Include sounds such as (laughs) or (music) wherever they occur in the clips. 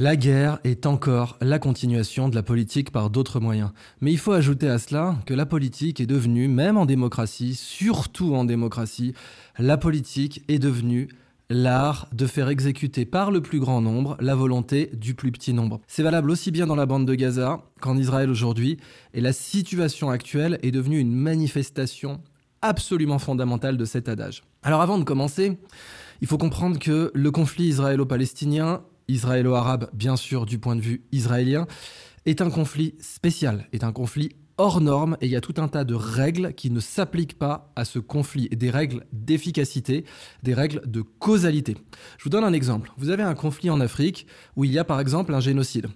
La guerre est encore la continuation de la politique par d'autres moyens. Mais il faut ajouter à cela que la politique est devenue, même en démocratie, surtout en démocratie, la politique est devenue l'art de faire exécuter par le plus grand nombre la volonté du plus petit nombre. C'est valable aussi bien dans la bande de Gaza qu'en Israël aujourd'hui, et la situation actuelle est devenue une manifestation absolument fondamentale de cet adage. Alors avant de commencer, il faut comprendre que le conflit israélo-palestinien, israélo-arabe bien sûr du point de vue israélien, est un conflit spécial, est un conflit hors norme et il y a tout un tas de règles qui ne s'appliquent pas à ce conflit, des règles d'efficacité, des règles de causalité. Je vous donne un exemple. Vous avez un conflit en Afrique où il y a par exemple un génocide.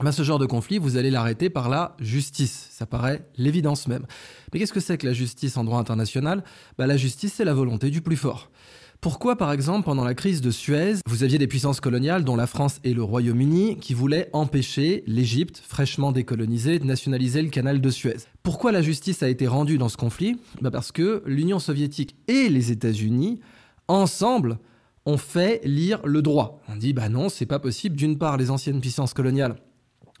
Ben, ce genre de conflit, vous allez l'arrêter par la justice. Ça paraît l'évidence même. Mais qu'est-ce que c'est que la justice en droit international? Ben, La justice, c'est la volonté du plus fort. Pourquoi, par exemple, pendant la crise de Suez, vous aviez des puissances coloniales, dont la France et le Royaume-Uni, qui voulaient empêcher l'Égypte, fraîchement décolonisée, de nationaliser le canal de Suez? Pourquoi la justice a été rendue dans ce conflit? Bah Parce que l'Union soviétique et les États-Unis, ensemble, ont fait lire le droit. On dit, bah non, c'est pas possible. D'une part, les anciennes puissances coloniales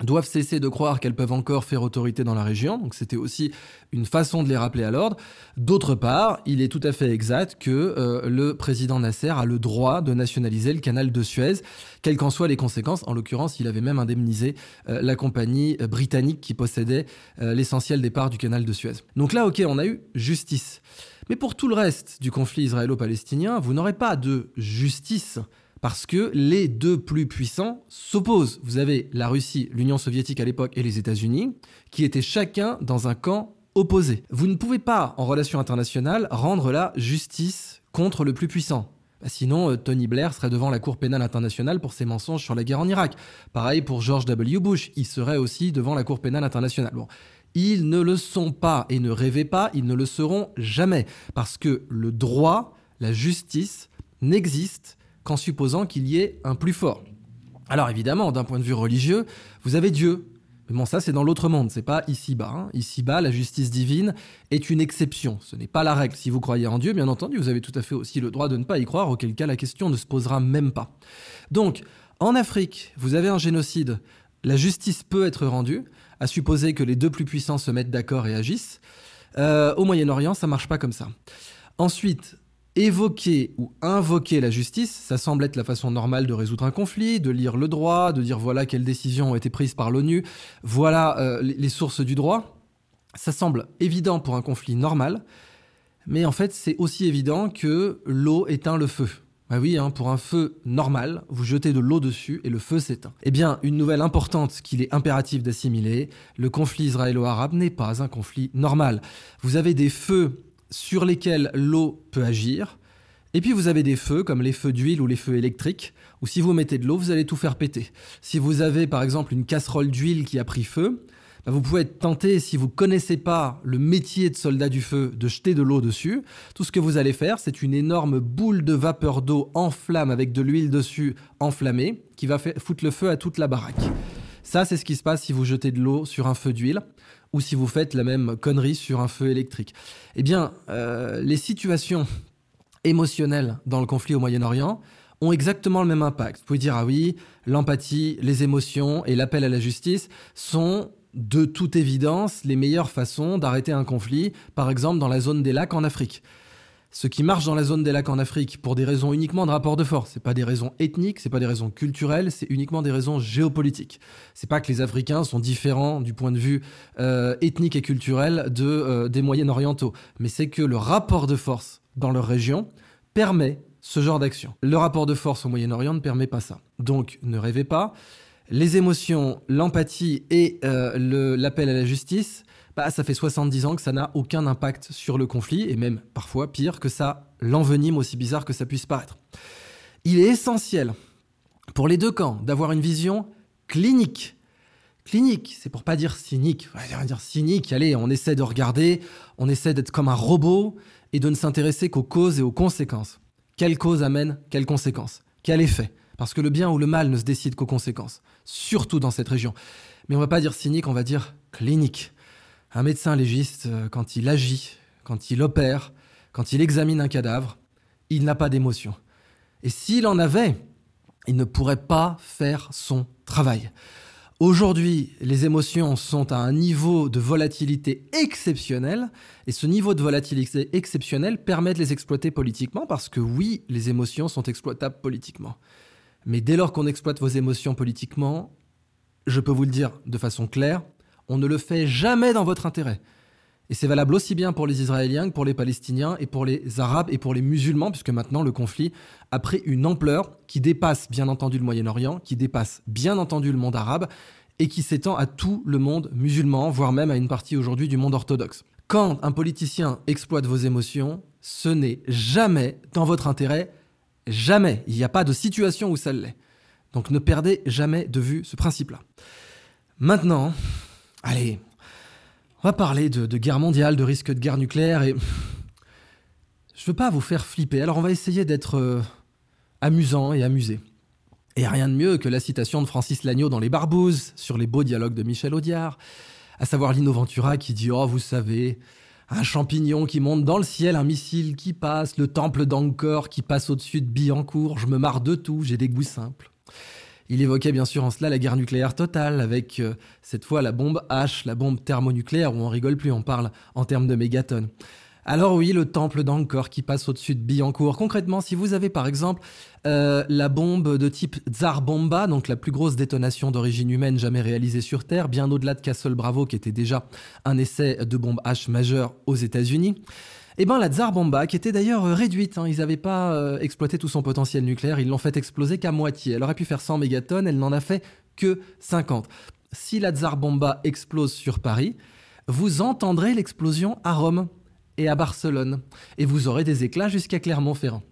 doivent cesser de croire qu'elles peuvent encore faire autorité dans la région, donc c'était aussi une façon de les rappeler à l'ordre. D'autre part, il est tout à fait exact que euh, le président Nasser a le droit de nationaliser le canal de Suez, quelles qu'en soient les conséquences. En l'occurrence, il avait même indemnisé euh, la compagnie euh, britannique qui possédait l'essentiel des parts du canal de Suez. Donc là, ok, on a eu justice. Mais pour tout le reste du conflit israélo-palestinien, vous n'aurez pas de justice parce que les deux plus puissants s'opposent. Vous avez la Russie, l'Union soviétique à l'époque et les États-Unis, qui étaient chacun dans un camp opposé. Vous ne pouvez pas, en relation internationale, rendre la justice contre le plus puissant. Bah, sinon, euh, Tony Blair serait devant la Cour pénale internationale pour ses mensonges sur la guerre en Irak. Pareil pour George W. Bush, il serait aussi devant la Cour pénale internationale. Bon, ils ne le sont pas et ne rêvez pas, ils ne le seront jamais. Parce que le droit, la justice, n'existe qu'en supposant qu'il y ait un plus fort. Alors évidemment, d'un point de vue religieux, vous avez Dieu. Mais bon, ça c'est dans l'autre monde, c'est pas ici-bas. Hein. Ici-bas, la justice divine est une exception, ce n'est pas la règle. Si vous croyez en Dieu, bien entendu, vous avez tout à fait aussi le droit de ne pas y croire, auquel cas la question ne se posera même pas. Donc, en Afrique, vous avez un génocide, la justice peut être rendue, à supposer que les deux plus puissants se mettent d'accord et agissent. Euh, au Moyen-Orient, ça marche pas comme ça. Ensuite, évoquer ou invoquer la justice, ça semble être la façon normale de résoudre un conflit, de lire le droit, de dire voilà quelles décisions ont été prises par l'ONU, voilà euh, les sources du droit. Ça semble évident pour un conflit normal, mais en fait c'est aussi évident que l'eau éteint le feu. Bah oui, hein, pour un feu normal, vous jetez de l'eau dessus et le feu s'éteint. Eh bien, une nouvelle importante qu'il est impératif d'assimiler, le conflit israélo-arabe n'est pas un conflit normal. Vous avez des feux sur lesquels l'eau peut agir. Et puis vous avez des feux, comme les feux d'huile ou les feux électriques, où si vous mettez de l'eau, vous allez tout faire péter. Si vous avez par exemple une casserole d'huile qui a pris feu, bah, vous pouvez être tenté, si vous ne connaissez pas le métier de soldat du feu, de jeter de l'eau dessus. Tout ce que vous allez faire, c'est une énorme boule de vapeur d'eau en flamme avec de l'huile dessus enflammée, qui va foutre le feu à toute la baraque. Ça, c'est ce qui se passe si vous jetez de l'eau sur un feu d'huile ou si vous faites la même connerie sur un feu électrique. Eh bien, euh, les situations émotionnelles dans le conflit au Moyen-Orient ont exactement le même impact. Vous pouvez dire, ah oui, l'empathie, les émotions et l'appel à la justice sont de toute évidence les meilleures façons d'arrêter un conflit, par exemple dans la zone des lacs en Afrique ce qui marche dans la zone des lacs en Afrique pour des raisons uniquement de rapport de force. C'est pas des raisons ethniques, c'est pas des raisons culturelles, c'est uniquement des raisons géopolitiques. C'est pas que les Africains sont différents du point de vue euh, ethnique et culturel euh, des Moyen-Orientaux, mais c'est que le rapport de force dans leur région permet ce genre d'action. Le rapport de force au Moyen-Orient ne permet pas ça. Donc ne rêvez pas. Les émotions, l'empathie et euh, l'appel à la justice bah, ça fait 70 ans que ça n'a aucun impact sur le conflit, et même parfois pire, que ça l'envenime aussi bizarre que ça puisse paraître. Il est essentiel pour les deux camps d'avoir une vision clinique. Clinique, c'est pour pas dire cynique. On va dire cynique, allez, on essaie de regarder, on essaie d'être comme un robot et de ne s'intéresser qu'aux causes et aux conséquences. Quelle cause amène quelles conséquences Quel effet? Parce que le bien ou le mal ne se décide qu'aux conséquences, surtout dans cette région. Mais on va pas dire cynique, on va dire clinique. Un médecin légiste, euh, quand il agit, quand il opère, quand il examine un cadavre, il n'a pas d'émotion. Et s'il en avait, il ne pourrait pas faire son travail. Aujourd'hui, les émotions sont à un niveau de volatilité exceptionnel, et ce niveau de volatilité exceptionnel permet de les exploiter politiquement, parce que oui, les émotions sont exploitables politiquement. Mais dès lors qu'on exploite vos émotions politiquement, je peux vous le dire de façon claire, on ne le fait jamais dans votre intérêt. Et c'est valable aussi bien pour les Israéliens que pour les Palestiniens et pour les Arabes et pour les musulmans, puisque maintenant le conflit a pris une ampleur qui dépasse bien entendu le Moyen-Orient, qui dépasse bien entendu le monde arabe et qui s'étend à tout le monde musulman, voire même à une partie aujourd'hui du monde orthodoxe. Quand un politicien exploite vos émotions, ce n'est jamais dans votre intérêt, jamais. Il n'y a pas de situation où ça l'est. Donc ne perdez jamais de vue ce principe-là. Maintenant, allez, on va parler de, guerre mondiale, de risque de guerre nucléaire et. Je veux pas vous faire flipper, alors on va essayer d'être euh, amusant et amusé. Et rien de mieux que la citation de Francis Lagneau dans Les Barbouzes sur les beaux dialogues de Michel Audiard, à savoir Lino Ventura qui dit Oh, vous savez, un champignon qui monte dans le ciel, un missile qui passe, le temple d'Angkor qui passe au-dessus de Billancourt, je me marre de tout, j'ai des goûts simples. Il évoquait bien sûr en cela la guerre nucléaire totale, avec euh, cette fois la bombe H, la bombe thermonucléaire, où on rigole plus, on parle en termes de mégatonnes. Alors oui, le temple d'Angkor qui passe au-dessus de Billancourt. Concrètement, si vous avez par exemple euh, la bombe de type Tsar Bomba, donc la plus grosse détonation d'origine humaine jamais réalisée sur Terre, bien au-delà de Castle Bravo, qui était déjà un essai de bombe H majeure aux États-Unis, eh ben, la Tsar Bomba, qui était d'ailleurs euh, réduite, hein, ils n'avaient pas euh, exploité tout son potentiel nucléaire, ils l'ont fait exploser qu'à moitié. Elle aurait pu faire 100 mégatonnes, elle n'en a fait que 50. Si la Tsar Bomba explose sur Paris, vous entendrez l'explosion à Rome et à Barcelone, et vous aurez des éclats jusqu'à Clermont-Ferrand.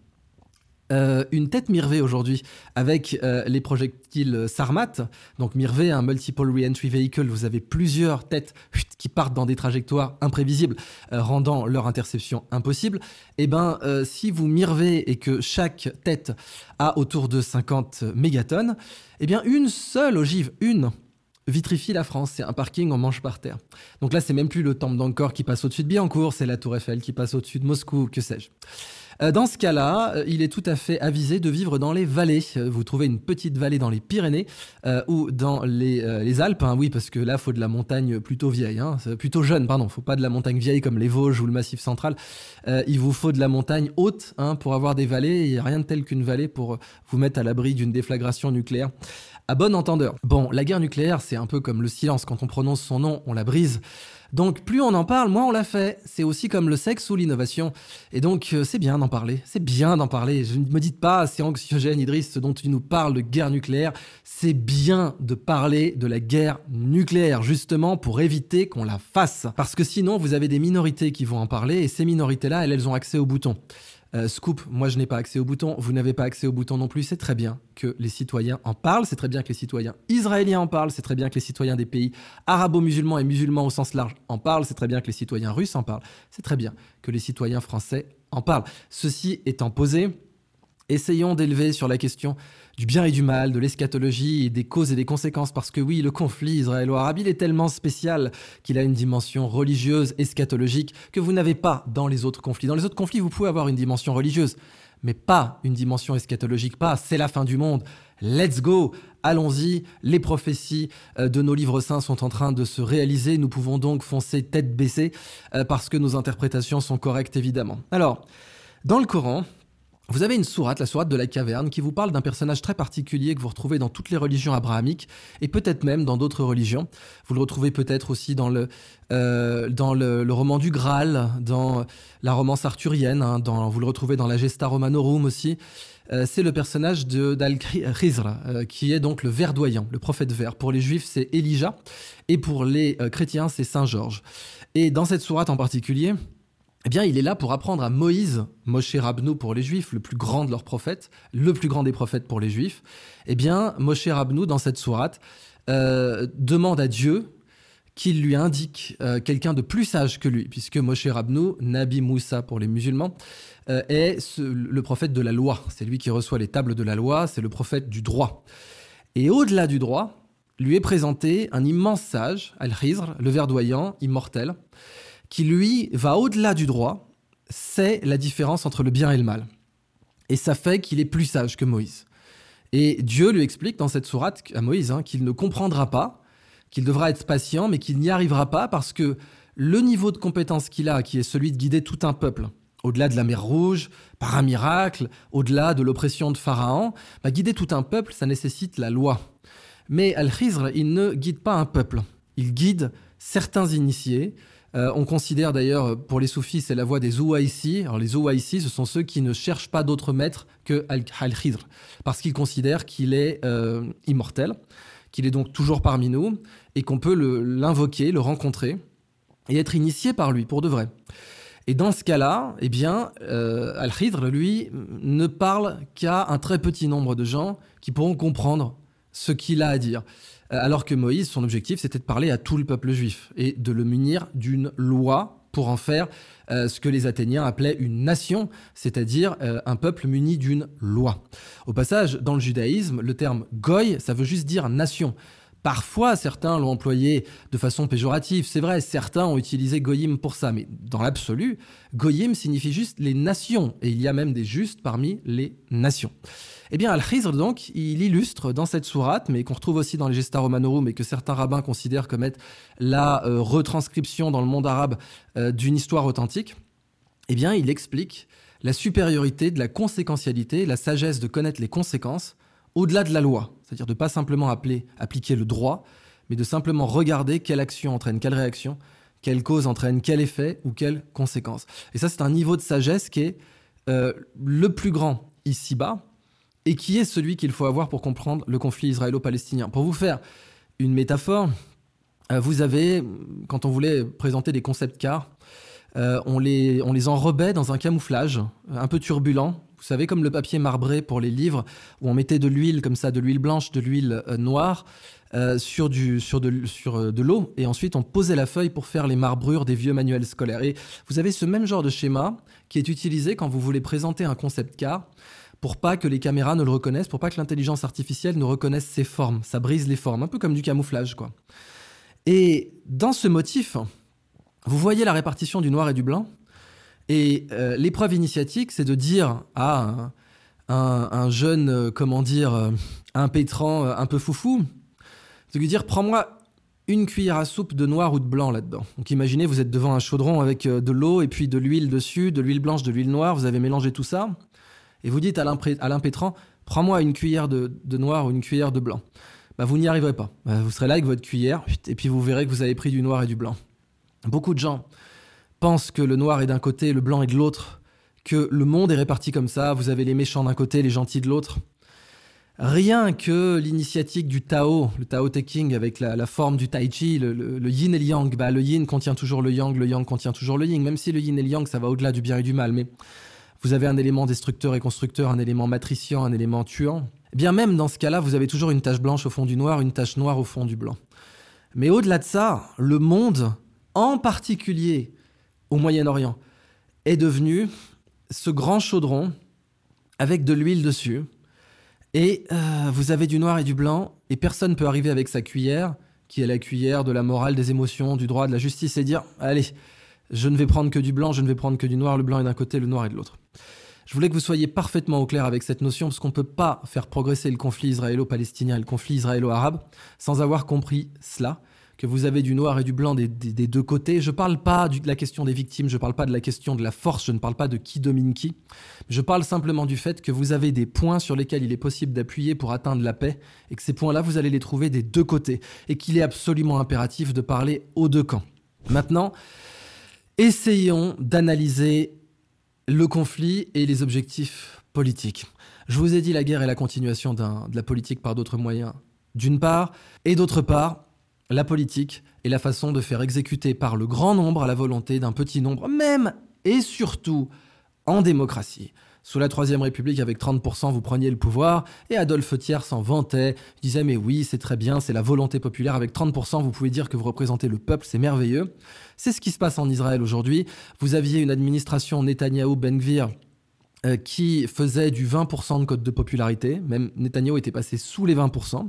Euh, une tête Mirvé aujourd'hui avec euh, les projectiles Sarmat. Donc Mirvé, un multiple reentry vehicle, vous avez plusieurs têtes qui partent dans des trajectoires imprévisibles, euh, rendant leur interception impossible. Et eh ben, si vous Mirvé et que chaque tête a autour de 50 mégatonnes, eh bien une seule ogive, une vitrifie la France, c'est un parking en manche par terre. Donc là, c'est même plus le temple d'Angkor qui passe au-dessus de Biancourt, c'est la tour Eiffel qui passe au-dessus de Moscou, que sais-je. Euh, dans ce cas-là, euh, il est tout à fait avisé de vivre dans les vallées. Euh, vous trouvez une petite vallée dans les Pyrénées ou dans les, Alpes. Hein, oui, parce que là, faut de la montagne plutôt vieille, hein, plutôt jeune, pardon. Faut pas de la montagne vieille comme les Vosges ou le Massif central. il vous faut de la montagne haute hein, pour avoir des vallées. Il n'y a rien de tel qu'une vallée pour vous mettre à l'abri d'une déflagration nucléaire. À bon entendeur. Bon, la guerre nucléaire, c'est un peu comme le silence. Quand on prononce son nom, on la brise. Donc plus on en parle, moins on l'a fait. C'est aussi comme le sexe ou l'innovation. Et donc euh, c'est bien d'en parler. C'est bien d'en parler. Je ne me dites pas, c'est anxiogène Idriss ce dont tu nous parles de guerre nucléaire. C'est bien de parler de la guerre nucléaire, justement pour éviter qu'on la fasse. Parce que sinon, vous avez des minorités qui vont en parler et ces minorités-là, elles, elles ont accès au bouton. Euh, scoop, moi je n'ai pas accès au bouton, vous n'avez pas accès au bouton non plus, c'est très bien que les citoyens en parlent, c'est très bien que les citoyens israéliens en parlent, c'est très bien que les citoyens des pays arabo-musulmans et musulmans au sens large en parlent, c'est très bien que les citoyens russes en parlent, c'est très bien que les citoyens français en parlent. Ceci étant posé, essayons d'élever sur la question du bien et du mal, de l'eschatologie des causes et des conséquences, parce que oui, le conflit israélo-arabe, il est tellement spécial qu'il a une dimension religieuse, eschatologique, que vous n'avez pas dans les autres conflits. Dans les autres conflits, vous pouvez avoir une dimension religieuse, mais pas une dimension eschatologique, pas c'est la fin du monde, let's go, allons-y, les prophéties euh, de nos livres saints sont en train de se réaliser, nous pouvons donc foncer tête baissée, euh, parce que nos interprétations sont correctes évidemment. Alors, dans le Coran, vous avez une sourate, la sourate de la caverne, qui vous parle d'un personnage très particulier que vous retrouvez dans toutes les religions abrahamiques et peut-être même dans d'autres religions. Vous le retrouvez peut-être aussi dans le, euh, dans le, roman du Graal, dans la romance arthurienne, hein, dans, vous le retrouvez dans la Gesta Romanorum aussi. Euh, c'est le personnage d'Al-Khizr, euh, qui est donc le verdoyant, le prophète vert. Pour les juifs, c'est Elijah, et pour les chrétiens, c'est Saint Georges. Et dans cette sourate en particulier, eh bien, il est là pour apprendre à Moïse, Moshe Rabnou pour les Juifs, le plus grand de leurs prophètes, le plus grand des prophètes pour les Juifs. Eh bien, Moshe Rabnou, dans cette sourate, euh, demande à Dieu qu'il lui indique euh, quelqu'un de plus sage que lui, puisque Moshe Rabnou, Nabi Moussa pour les musulmans, euh, est le prophète de la loi. C'est lui qui reçoit les tables de la loi, c'est le prophète du droit. Et au-delà du droit, lui est présenté un immense sage, Al-Khizr, le verdoyant, immortel, qui lui va au-delà du droit, c'est la différence entre le bien et le mal. Et ça fait qu'il est plus sage que Moïse. Et Dieu lui explique dans cette sourate à Moïse hein, qu'il ne comprendra pas, qu'il devra être patient, mais qu'il n'y arrivera pas parce que le niveau de compétence qu'il a, qui est celui de guider tout un peuple, au-delà de la mer Rouge, par un miracle, au-delà de l'oppression de Pharaon, bah, guider tout un peuple, ça nécessite la loi. Mais Al-Khizr, il ne guide pas un peuple, il guide certains initiés. Euh, on considère d'ailleurs, pour les soufis, c'est la voie des Ouaïssi. Alors les Ouaïssi, ce sont ceux qui ne cherchent pas d'autre maître que Al-Khidr, parce qu'ils considèrent qu'il est euh, immortel, qu'il est donc toujours parmi nous, et qu'on peut l'invoquer, le, rencontrer, et être initié par lui, pour de vrai. Et dans ce cas-là, eh bien, euh, Al-Khidr, lui, ne parle qu'à un très petit nombre de gens qui pourront comprendre ce qu'il a à dire. Euh, alors que Moïse, son objectif, c'était de parler à tout le peuple juif et de le munir d'une loi pour en faire euh, ce que les Athéniens appelaient une nation, c'est-à-dire euh, un peuple muni d'une loi. Au passage, dans le judaïsme, le terme goy, ça veut juste dire nation. Parfois, certains l'ont employé de façon péjorative. C'est vrai, certains ont utilisé goyim pour ça, mais dans l'absolu, goyim signifie juste les nations, et il y a même des justes parmi les nations. Eh bien, Al-Khizr, donc, il illustre dans cette sourate, mais qu'on retrouve aussi dans les Gesta Romanorum et que certains rabbins considèrent comme être la euh, retranscription dans le monde arabe euh, d'une histoire authentique, eh bien, il explique la supériorité de la conséquentialité, la sagesse de connaître les conséquences au-delà de la loi. C'est-à-dire de pas simplement appliquer le droit, mais de simplement regarder quelle action entraîne quelle réaction, quelle cause entraîne quel effet ou quelle conséquence. Et ça, c'est un niveau de sagesse qui est euh, le plus grand ici-bas, et qui est celui qu'il faut avoir pour comprendre le conflit israélo-palestinien. Pour vous faire une métaphore, euh, vous avez, quand on voulait présenter des concepts cars, euh, on, les, on les enrobait dans un camouflage un peu turbulent. Vous savez, comme le papier marbré pour les livres, où on mettait de l'huile comme ça, de l'huile blanche, de l'huile euh, noire, sur, du, sur, de, sur de l'eau, et ensuite on posait la feuille pour faire les marbrures des vieux manuels scolaires. Et vous avez ce même genre de schéma qui est utilisé quand vous voulez présenter un concept car pour pas que les caméras ne le reconnaissent, pour pas que l'intelligence artificielle ne reconnaisse ses formes. Ça brise les formes, un peu comme du camouflage, quoi. Et dans ce motif, vous voyez la répartition du noir et du blanc. Et euh, l'épreuve initiatique, c'est de dire à un, jeune, euh, comment dire, euh, un un peu foufou, de lui dire prends-moi une cuillère à soupe de noir ou de blanc là-dedans. Donc imaginez, vous êtes devant un chaudron avec de l'eau et puis de l'huile dessus, de l'huile blanche, de l'huile noire, vous avez mélangé tout ça et vous dites à Alain Pétran, prends-moi une cuillère de, noir ou une cuillère de blanc. Bah, vous n'y arriverez pas. Bah, vous serez là avec votre cuillère, et puis vous verrez que vous avez pris du noir et du blanc. Beaucoup de gens pensent que le noir est d'un côté, le blanc est de l'autre, que le monde est réparti comme ça, vous avez les méchants d'un côté, les gentils de l'autre. Rien que l'initiatique du Tao, le Tao Te King avec la, forme du Tai Chi, le, yin et le yang, bah, le yin contient toujours le yang, le yang contient toujours le yin, même si le yin et le yang, ça va au-delà du bien et du mal. Mais vous avez un élément destructeur et constructeur, un élément matriciant, un élément tuant. Eh bien même dans ce cas-là, vous avez toujours une tache blanche au fond du noir, une tache noire au fond du blanc. Mais au-delà de ça, le monde, en particulier au Moyen-Orient, est devenu ce grand chaudron avec de l'huile dessus. Et euh, vous avez du noir et du blanc, et personne ne peut arriver avec sa cuillère, qui est la cuillère de la morale, des émotions, du droit, de la justice, et dire, allez, je ne vais prendre que du blanc, je ne vais prendre que du noir, le blanc est d'un côté, le noir est de l'autre. Je voulais que vous soyez parfaitement au clair avec cette notion, parce qu'on ne peut pas faire progresser le conflit israélo-palestinien et le conflit israélo-arabe sans avoir compris cela, que vous avez du noir et du blanc des, deux côtés. Je ne parle pas de la question des victimes, je ne parle pas de la question de la force, je ne parle pas de qui domine qui. Je parle simplement du fait que vous avez des points sur lesquels il est possible d'appuyer pour atteindre la paix, et que ces points-là, vous allez les trouver des deux côtés, et qu'il est absolument impératif de parler aux deux camps. Maintenant, essayons d'analyser le conflit et les objectifs politiques. Je vous ai dit la guerre est la continuation de la politique par d'autres moyens, d'une part, et d'autre part, la politique est la façon de faire exécuter par le grand nombre à la volonté d'un petit nombre, même et surtout en démocratie. Sous la Troisième République, avec 30%, vous preniez le pouvoir, et Adolphe Thiers s'en vantait, il disait mais oui, c'est très bien, c'est la volonté populaire, avec 30%, vous pouvez dire que vous représentez le peuple, c'est merveilleux. C'est ce qui se passe en Israël aujourd'hui. Vous aviez une administration Netanyahou-Ben euh, qui faisait du 20% de code de popularité, même Netanyahou était passé sous les 20%.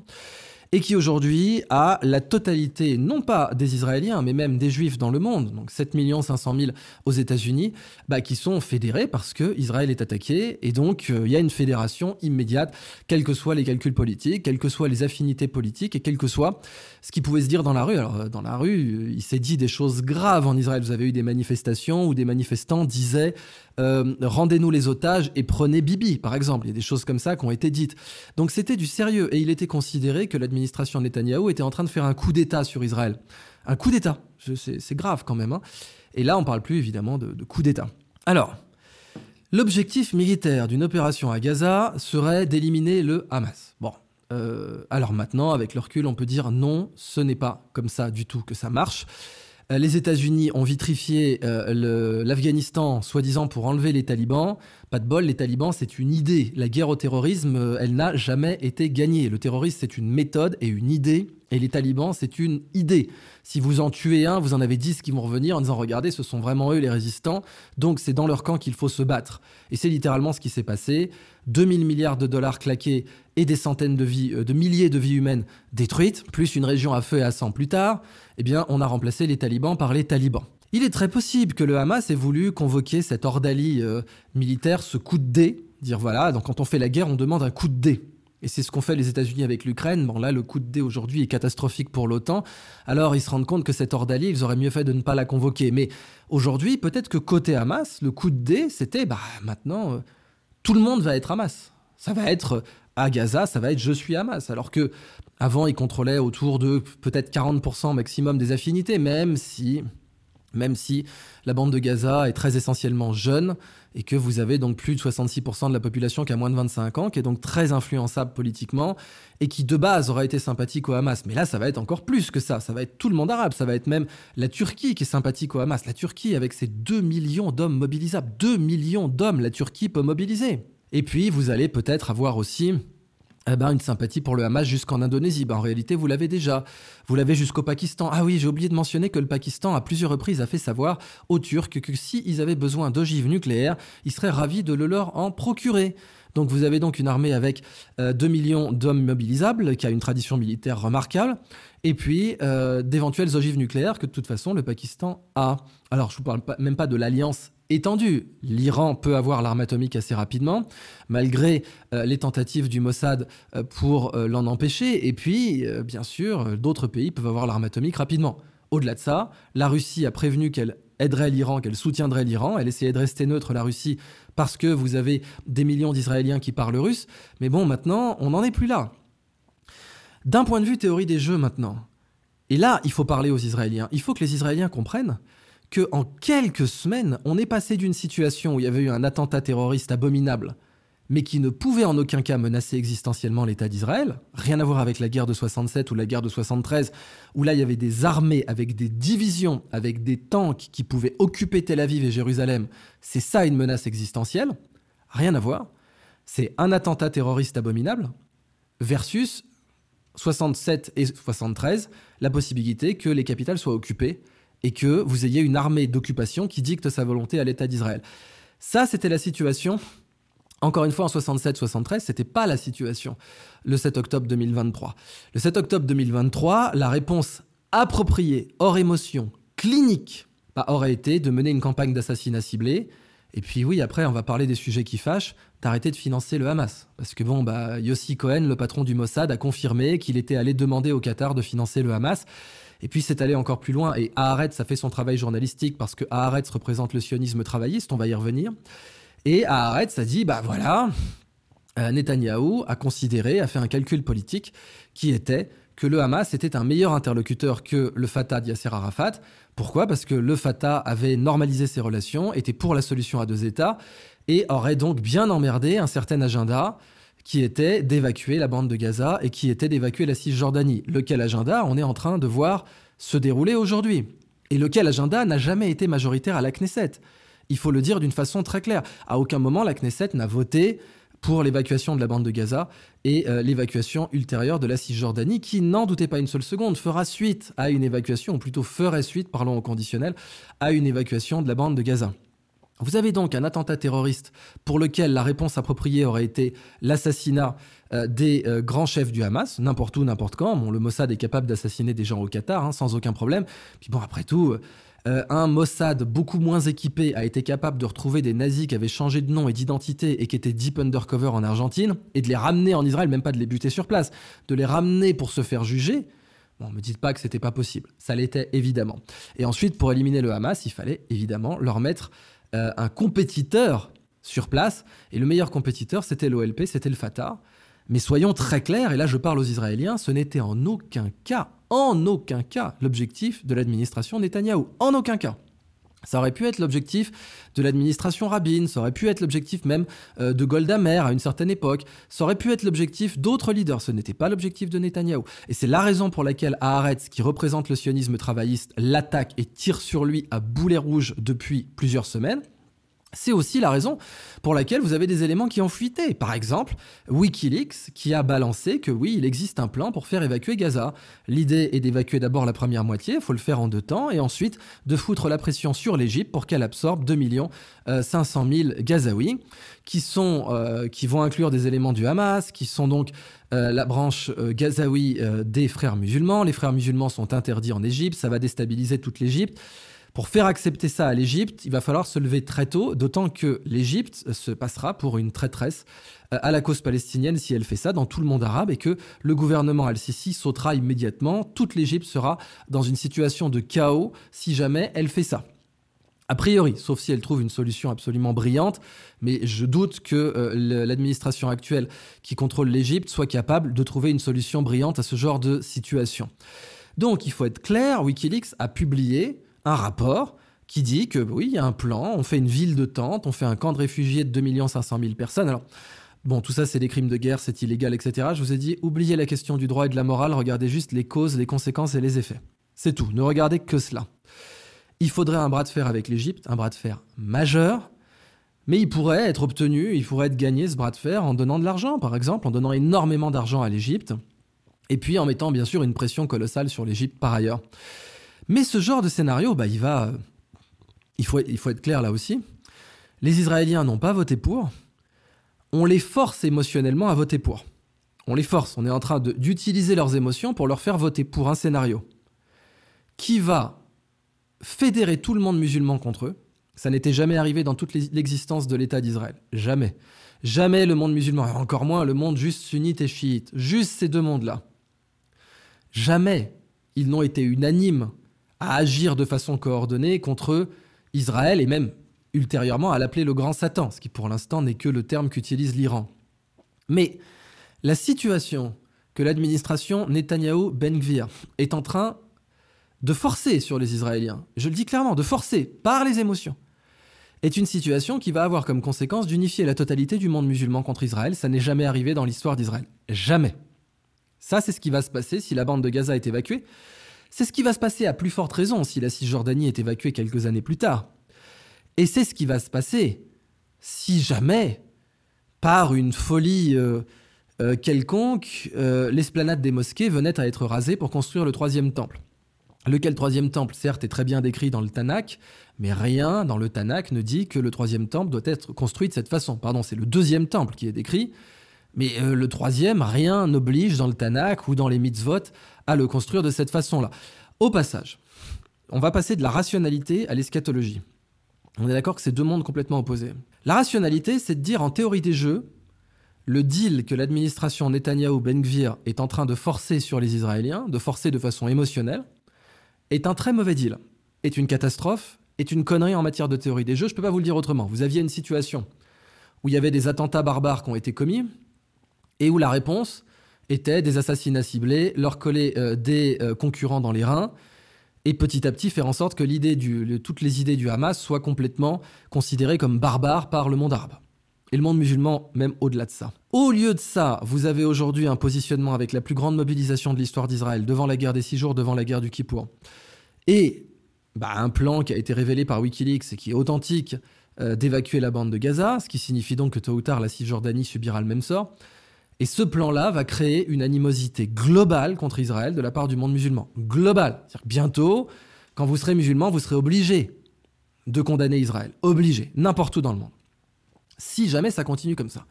Et qui aujourd'hui a la totalité, non pas des Israéliens, mais même des Juifs dans le monde, donc 7 500 000 aux États-Unis, bah, qui sont fédérés parce que Israël est attaqué, et donc euh, il y a une fédération immédiate, quels que soient les calculs politiques, quelles que soient les affinités politiques, et quel que soit ce qui pouvait se dire dans la rue. Alors euh, dans la rue, euh, il s'est dit des choses graves en Israël. Vous avez eu des manifestations où des manifestants disaient rendez-nous les otages et prenez Bibi, par exemple. Il y a des choses comme ça qui ont été dites. Donc c'était du sérieux, et il était considéré que l'administration l'administration Netanyahou était en train de faire un coup d'État sur Israël. Un coup d'État, c'est grave quand même. Hein. Et là, on ne parle plus évidemment de, coup d'État. Alors, l'objectif militaire d'une opération à Gaza serait d'éliminer le Hamas. Bon, euh, alors maintenant, avec le recul, on peut dire non, ce n'est pas comme ça du tout que ça marche. Euh, les États-Unis ont vitrifié euh, l'Afghanistan, soi-disant pour enlever les talibans. Pas de bol, les talibans, c'est une idée. La guerre au terrorisme, euh, elle n'a jamais été gagnée. Le terrorisme, c'est une méthode et une idée. Et les talibans, c'est une idée. Si vous en tuez un, vous en avez dix qui vont revenir en disant Regardez, ce sont vraiment eux les résistants. Donc c'est dans leur camp qu'il faut se battre. Et c'est littéralement ce qui s'est passé. 2000 milliards de dollars claqués et des centaines de vies, de milliers de vies humaines détruites, plus une région à feu et à sang plus tard eh bien, on a remplacé les talibans par les talibans. Il est très possible que le Hamas ait voulu convoquer cette ordalie euh, militaire, ce coup de dé, dire voilà, donc quand on fait la guerre, on demande un coup de dé. Et c'est ce qu'ont fait les États-Unis avec l'Ukraine. Bon, là, le coup de dé aujourd'hui est catastrophique pour l'OTAN. Alors, ils se rendent compte que cette ordalie, ils auraient mieux fait de ne pas la convoquer. Mais aujourd'hui, peut-être que côté Hamas, le coup de dé, c'était bah, maintenant, euh, tout le monde va être Hamas. Ça va être à Gaza, ça va être je suis Hamas. Alors que avant, ils contrôlaient autour de peut-être 40% maximum des affinités, même si, même si la bande de Gaza est très essentiellement jeune et que vous avez donc plus de 66% de la population qui a moins de 25 ans, qui est donc très influençable politiquement et qui de base aurait été sympathique au Hamas. Mais là, ça va être encore plus que ça. Ça va être tout le monde arabe. Ça va être même la Turquie qui est sympathique au Hamas. La Turquie avec ses 2 millions d'hommes mobilisables. 2 millions d'hommes, la Turquie peut mobiliser. Et puis, vous allez peut-être avoir aussi eh ben, une sympathie pour le Hamas jusqu'en Indonésie. Ben, en réalité, vous l'avez déjà. Vous l'avez jusqu'au Pakistan. Ah oui, j'ai oublié de mentionner que le Pakistan, à plusieurs reprises, a fait savoir aux Turcs que s'ils avaient besoin d'ogives nucléaires, ils seraient ravis de le leur en procurer. Donc vous avez donc une armée avec 2 euh, millions d'hommes mobilisables, qui a une tradition militaire remarquable, et puis euh, d'éventuelles ogives nucléaires que de toute façon le Pakistan a. Alors je ne vous parle même pas de l'alliance étendue. L'Iran peut avoir l'arme atomique assez rapidement, malgré euh, les tentatives du Mossad euh, pour euh, l'en empêcher. Et puis, bien sûr, d'autres pays peuvent avoir l'arme atomique rapidement. Au-delà de ça, la Russie a prévenu qu'elle aiderait l'Iran, qu'elle soutiendrait l'Iran. Elle essayait de rester neutre, la Russie, parce que vous avez des millions d'Israéliens qui parlent russe. Mais bon, maintenant, on n'en est plus là. D'un point de vue théorie des jeux maintenant, et là, il faut parler aux Israéliens. Il faut que les Israéliens comprennent que en quelques semaines, on est passé d'une situation où il y avait eu un attentat terroriste abominable, mais qui ne pouvait en aucun cas menacer existentiellement l'État d'Israël, rien à voir avec la guerre de 67 ou la guerre de 73, où là il y avait des armées avec des divisions, avec des tanks qui pouvaient occuper Tel Aviv et Jérusalem, c'est ça une menace existentielle, rien à voir. C'est un attentat terroriste abominable versus 67 et 73, la possibilité que les capitales soient occupées et que vous ayez une armée d'occupation qui dicte sa volonté à l'État d'Israël. Ça, c'était la situation. Encore une fois, en 67-73, c'était pas la situation le 7 octobre 2023. Le 7 octobre 2023, la réponse appropriée, hors émotion, clinique, bah, aurait été de mener une campagne d'assassinat ciblé. Et puis oui, après, on va parler des sujets qui fâchent, d'arrêter de financer le Hamas. Parce que bon, bah, Yossi Cohen, le patron du Mossad, a confirmé qu'il était allé demander au Qatar de financer le Hamas. Et puis c'est allé encore plus loin, et Haaretz a fait son travail journalistique parce que Haaretz représente le sionisme travailliste, on va y revenir. Et Haaretz a dit, bah voilà, euh, Netanyahou a considéré, a fait un calcul politique qui était que le Hamas était un meilleur interlocuteur que le Fatah d'Yasser Arafat. Pourquoi? Parce que le Fatah avait normalisé ses relations, était pour la solution à deux États, et aurait donc bien emmerdé un certain agenda qui était d'évacuer la bande de Gaza et qui était d'évacuer la Cisjordanie. Lequel agenda on est en train de voir se dérouler aujourd'hui? Et lequel agenda n'a jamais été majoritaire à la Knesset? Il faut le dire d'une façon très claire. À aucun moment la Knesset n'a voté pour l'évacuation de la bande de Gaza et euh, l'évacuation ultérieure de la Cisjordanie, qui, n'en doutez pas une seule seconde, fera suite à une évacuation, ou plutôt ferait suite, parlons au conditionnel, à une évacuation de la bande de Gaza. Vous avez donc un attentat terroriste pour lequel la réponse appropriée aurait été l'assassinat euh, des euh, grands chefs du Hamas, n'importe où, n'importe quand. Le Mossad est capable d'assassiner des gens au Qatar, hein, sans aucun problème. Puis bon, après tout, euh, un Mossad beaucoup moins équipé a été capable de retrouver des nazis qui avaient changé de nom et d'identité et qui étaient deep undercover en Argentine, et de les ramener en Israël, même pas de les buter sur place, de les ramener pour se faire juger? Bon, me dites pas que c'était pas possible. Ça l'était évidemment. Et ensuite, pour éliminer le Hamas, il fallait évidemment leur mettre euh, un compétiteur sur place. Et le meilleur compétiteur, c'était l'OLP, c'était le Fatah. Mais soyons très clairs, et là je parle aux Israéliens, ce n'était en aucun cas, en aucun cas, l'objectif de l'administration Netanyahou. En aucun cas. Ça aurait pu être l'objectif de l'administration Rabin, ça aurait pu être l'objectif même euh, de Golda Meir à une certaine époque, ça aurait pu être l'objectif d'autres leaders, ce n'était pas l'objectif de Netanyahou. Et c'est la raison pour laquelle Haaretz, qui représente le sionisme travailliste, l'attaque et tire sur lui à boulet rouge depuis plusieurs semaines. C'est aussi la raison pour laquelle vous avez des éléments qui ont fuité. Par exemple, Wikileaks qui a balancé que oui, il existe un plan pour faire évacuer Gaza. L'idée est d'évacuer d'abord la première moitié, il faut le faire en deux temps, et ensuite de foutre la pression sur l'Égypte pour qu'elle absorbe 2 500 000 Gazaouis, qui, sont, euh, qui vont inclure des éléments du Hamas, qui sont donc euh, la branche euh, gazaoui des frères musulmans. Les frères musulmans sont interdits en Égypte, ça va déstabiliser toute l'Égypte. Pour faire accepter ça à l'Égypte, il va falloir se lever très tôt, d'autant que l'Égypte se passera pour une traîtresse euh, à la cause palestinienne si elle fait ça dans tout le monde arabe et que le gouvernement al-Sisi sautera immédiatement. Toute l'Égypte sera dans une situation de chaos si jamais elle fait ça. A priori, sauf si elle trouve une solution absolument brillante, mais je doute que euh, l'administration actuelle qui contrôle l'Égypte soit capable de trouver une solution brillante à ce genre de situation. Donc il faut être clair, Wikileaks a publié un rapport qui dit que oui, il y a un plan, on fait une ville de tente, on fait un camp de réfugiés de 2 500 000 personnes. Alors, bon, tout ça, c'est des crimes de guerre, c'est illégal, etc. Je vous ai dit, oubliez la question du droit et de la morale, regardez juste les causes, les conséquences et les effets. C'est tout, ne regardez que cela. Il faudrait un bras de fer avec l'Égypte, un bras de fer majeur, mais il pourrait être obtenu, il pourrait être gagné ce bras de fer en donnant de l'argent, par exemple, en donnant énormément d'argent à l'Égypte, et puis en mettant bien sûr une pression colossale sur l'Égypte par ailleurs. Mais ce genre de scénario, bah, il va. Il faut, il faut être clair là aussi. Les Israéliens n'ont pas voté pour. On les force émotionnellement à voter pour. On les force. On est en train d'utiliser leurs émotions pour leur faire voter pour un scénario qui va fédérer tout le monde musulman contre eux. Ça n'était jamais arrivé dans toute l'existence de l'État d'Israël. Jamais. Jamais le monde musulman, et encore moins le monde juste sunnite et chiite. Juste ces deux mondes-là. Jamais ils n'ont été unanimes à agir de façon coordonnée contre Israël et même ultérieurement à l'appeler le grand Satan, ce qui pour l'instant n'est que le terme qu'utilise l'Iran. Mais la situation que l'administration Netanyahou-Ben Gvir est en train de forcer sur les Israéliens, je le dis clairement, de forcer par les émotions, est une situation qui va avoir comme conséquence d'unifier la totalité du monde musulman contre Israël. Ça n'est jamais arrivé dans l'histoire d'Israël. Jamais. Ça, c'est ce qui va se passer si la bande de Gaza est évacuée. C'est ce qui va se passer à plus forte raison si la Cisjordanie est évacuée quelques années plus tard. Et c'est ce qui va se passer si jamais, par une folie euh, euh, quelconque, euh, l'esplanade des mosquées venait à être rasée pour construire le troisième temple. Lequel troisième temple, certes, est très bien décrit dans le Tanakh, mais rien dans le Tanakh ne dit que le troisième temple doit être construit de cette façon. Pardon, c'est le deuxième temple qui est décrit, mais le troisième, rien n'oblige dans le Tanakh ou dans les mitzvot à le construire de cette façon-là. Au passage, on va passer de la rationalité à l'eschatologie. On est d'accord que c'est deux mondes complètement opposés. La rationalité, c'est de dire en théorie des jeux, le deal que l'administration Netanyahou-Ben Gvir est en train de forcer sur les Israéliens, de forcer de façon émotionnelle, est un très mauvais deal, est une catastrophe, est une connerie en matière de théorie des jeux. Je ne peux pas vous le dire autrement. Vous aviez une situation où il y avait des attentats barbares qui ont été commis, et où la réponse, étaient des assassinats ciblés, leur coller euh, des euh, concurrents dans les reins, et petit à petit faire en sorte que toutes les idées du Hamas soient complètement considérées comme barbares par le monde arabe. Et le monde musulman, même au-delà de ça. Au lieu de ça, vous avez aujourd'hui un positionnement avec la plus grande mobilisation de l'histoire d'Israël, devant la guerre des six jours, devant la guerre du Kippour. Et bah, un plan qui a été révélé par Wikileaks et qui est authentique euh, d'évacuer la bande de Gaza, ce qui signifie donc que tôt ou tard la Cisjordanie subira le même sort. Et ce plan-là va créer une animosité globale contre Israël de la part du monde musulman. Global. C'est-à-dire bientôt, quand vous serez musulman, vous serez obligé de condamner Israël. Obligé, n'importe où dans le monde. Si jamais ça continue comme ça.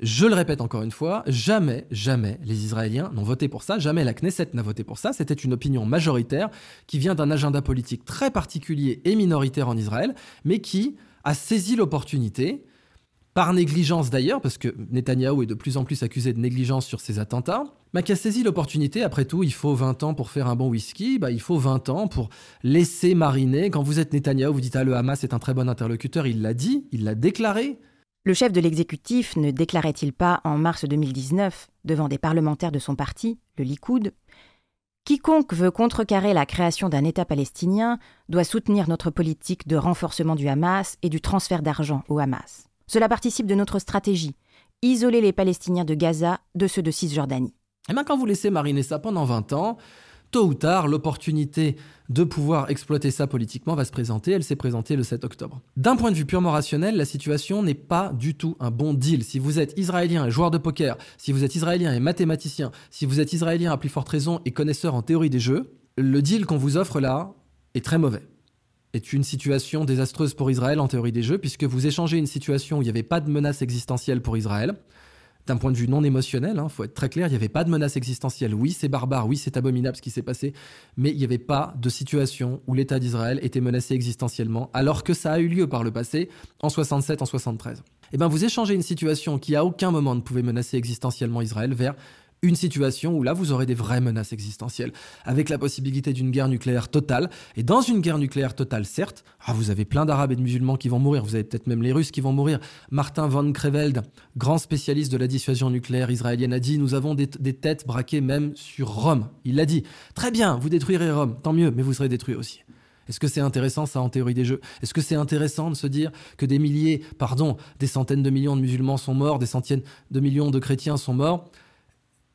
Je le répète encore une fois, jamais, jamais les Israéliens n'ont voté pour ça, jamais la Knesset n'a voté pour ça. C'était une opinion majoritaire qui vient d'un agenda politique très particulier et minoritaire en Israël, mais qui a saisi l'opportunité, par négligence d'ailleurs, parce que Netanyahou est de plus en plus accusé de négligence sur ses attentats, mais qui a saisi l'opportunité, après tout, il faut 20 ans pour faire un bon whisky, bah, il faut 20 ans pour laisser mariner. Quand vous êtes Netanyahou, vous dites, ah, le Hamas est un très bon interlocuteur, il l'a dit, il l'a déclaré, le chef de l'exécutif ne déclarait-il pas en mars 2019, devant des parlementaires de son parti, le Likoud, Quiconque veut contrecarrer la création d'un État palestinien doit soutenir notre politique de renforcement du Hamas et du transfert d'argent au Hamas. Cela participe de notre stratégie, isoler les Palestiniens de Gaza de ceux de Cisjordanie. Et bien quand vous laissez mariner ça pendant 20 ans, tôt ou tard, l'opportunité de pouvoir exploiter ça politiquement va se présenter. Elle s'est présentée le 7 octobre. D'un point de vue purement rationnel, la situation n'est pas du tout un bon deal. Si vous êtes israélien et joueur de poker, si vous êtes israélien et mathématicien, si vous êtes israélien à plus forte raison et connaisseur en théorie des jeux, le deal qu'on vous offre là est très mauvais est une situation désastreuse pour Israël en théorie des jeux, puisque vous échangez une situation où il n'y avait pas de menace existentielle pour Israël, d'un point de vue non émotionnel, il hein, faut être très clair, il n'y avait pas de menace existentielle. Oui, c'est barbare, oui, c'est abominable ce qui s'est passé, mais il n'y avait pas de situation où l'État d'Israël était menacé existentiellement, alors que ça a eu lieu par le passé, en 67, en 73. Eh bien, vous échangez une situation qui à aucun moment ne pouvait menacer existentiellement Israël vers une situation où là, vous aurez des vraies menaces existentielles, avec la possibilité d'une guerre nucléaire totale. Et dans une guerre nucléaire totale, certes, ah, vous avez plein d'Arabes et de musulmans qui vont mourir, vous avez peut-être même les Russes qui vont mourir. Martin von Creveld, grand spécialiste de la dissuasion nucléaire israélienne, a dit, nous avons des, des têtes braquées même sur Rome. Il l'a dit. Très bien, vous détruirez Rome, tant mieux, mais vous serez détruits aussi. Est-ce que c'est intéressant ça en théorie des jeux? Est-ce que c'est intéressant de se dire que des milliers, pardon, des centaines de millions de musulmans sont morts, des centaines de millions de chrétiens sont morts?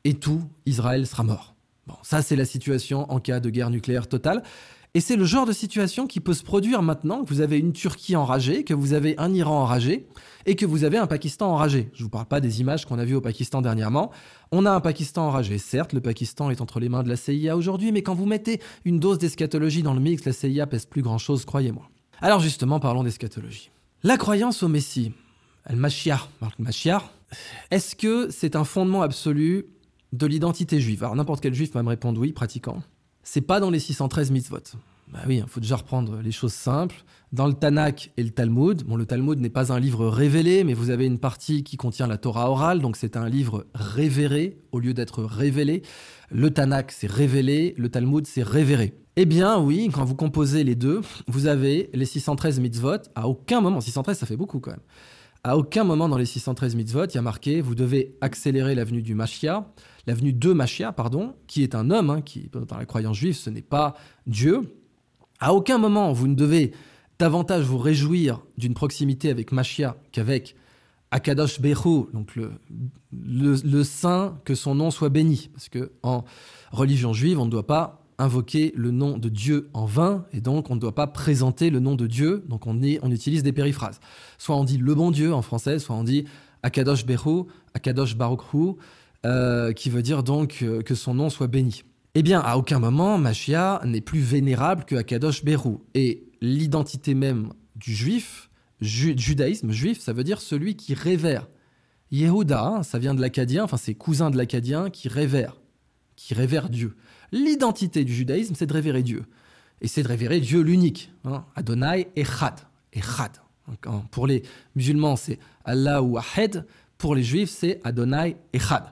Et tout Israël sera mort. Bon, ça c'est la situation en cas de guerre nucléaire totale. Et c'est le genre de situation qui peut se produire maintenant que vous avez une Turquie enragée, que vous avez un Iran enragé et que vous avez un Pakistan enragé. Je ne vous parle pas des images qu'on a vues au Pakistan dernièrement. On a un Pakistan enragé. Certes, le Pakistan est entre les mains de la CIA aujourd'hui, mais quand vous mettez une dose d'eschatologie dans le mix, la CIA pèse plus grand-chose, croyez-moi. Alors justement, parlons d'eschatologie. La croyance au Messie, Al-Mashiach, est-ce que c'est un fondement absolu de l'identité juive. Alors n'importe quel juif va me répondre oui, pratiquant. C'est pas dans les 613 mitzvot. Bah oui, il faut déjà reprendre les choses simples. Dans le Tanakh et le Talmud, bon, le Talmud n'est pas un livre révélé, mais vous avez une partie qui contient la Torah orale, donc c'est un livre révéré au lieu d'être révélé. Le Tanakh, c'est révélé, le Talmud, c'est révéré. Eh bien, oui, quand vous composez les deux, vous avez les 613 mitzvot. À aucun moment, 613, ça fait beaucoup quand même. À aucun moment dans les 613 mitzvot, il y a marqué vous devez accélérer l'avenue du Machia, l'avenue de Machia, pardon, qui est un homme, hein, qui dans la croyance juive, ce n'est pas Dieu. À aucun moment vous ne devez davantage vous réjouir d'une proximité avec Machia qu'avec Akadosh Bechu, donc le, le, saint, que son nom soit béni. Parce que en religion juive, on ne doit pas invoquer le nom de Dieu en vain, et donc on ne doit pas présenter le nom de Dieu, donc on, on utilise des périphrases. Soit on dit le bon Dieu en français, soit on dit Akadosh Beru, Akadosh Baruch euh, qui veut dire donc euh, que son nom soit béni. Eh bien, à aucun moment, Machia n'est plus vénérable que Akadosh Beru. Et l'identité même du juif, judaïsme juif, ça veut dire celui qui révère. Yehuda, hein, ça vient de l'acadien, enfin c'est cousin de l'acadien qui révère, qui révère Dieu. L'identité du judaïsme, c'est de révérer Dieu. Et c'est de révérer Dieu l'unique. Hein. Adonai Echad. Echad. Pour les musulmans, c'est Allah ou Ahed. Pour les juifs, c'est Adonai Echad.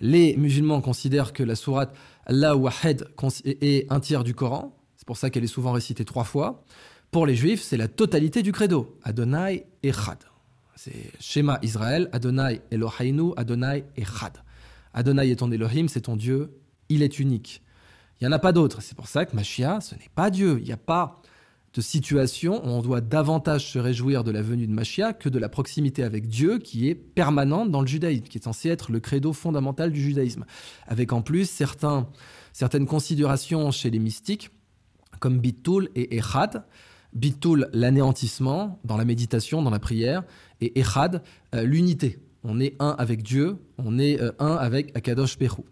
Les musulmans considèrent que la sourate Allah ou Ahed est un tiers du Coran. C'est pour ça qu'elle est souvent récitée trois fois. Pour les juifs, c'est la totalité du credo. Adonai Echad. C'est schéma Israël, Adonai Eloheinu, Adonai Echad. Adonai est ton Elohim, c'est ton Dieu, il est unique. Il n'y en a pas d'autres. C'est pour ça que Machia, ce n'est pas Dieu. Il n'y a pas de situation où on doit davantage se réjouir de la venue de Machia que de la proximité avec Dieu qui est permanente dans le judaïsme, qui est censé être le credo fondamental du judaïsme. Avec en plus certaines considérations chez les mystiques, comme Bitul et Echad. Bitul, l'anéantissement dans la méditation, dans la prière, et Echad, euh, l'unité. On est un avec Dieu, on est euh, un avec Akadosh Peru.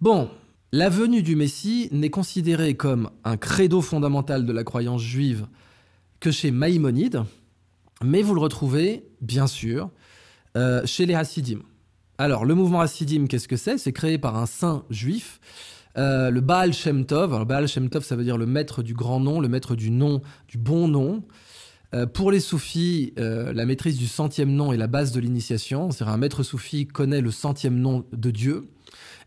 Bon, la venue du Messie n'est considérée comme un credo fondamental de la croyance juive que chez Maïmonide, mais vous le retrouvez, bien sûr, euh, chez les Hassidim. Alors, le mouvement Hassidim, qu'est-ce que c'est? C'est créé par un saint juif, euh, le Baal Shem Tov. Alors, Baal Shem Tov, ça veut dire le maître du grand nom, le maître du nom, du bon nom. Euh, pour les soufis, la maîtrise du centième nom est la base de l'initiation. C'est-à-dire un maître soufi connaît le centième nom de Dieu.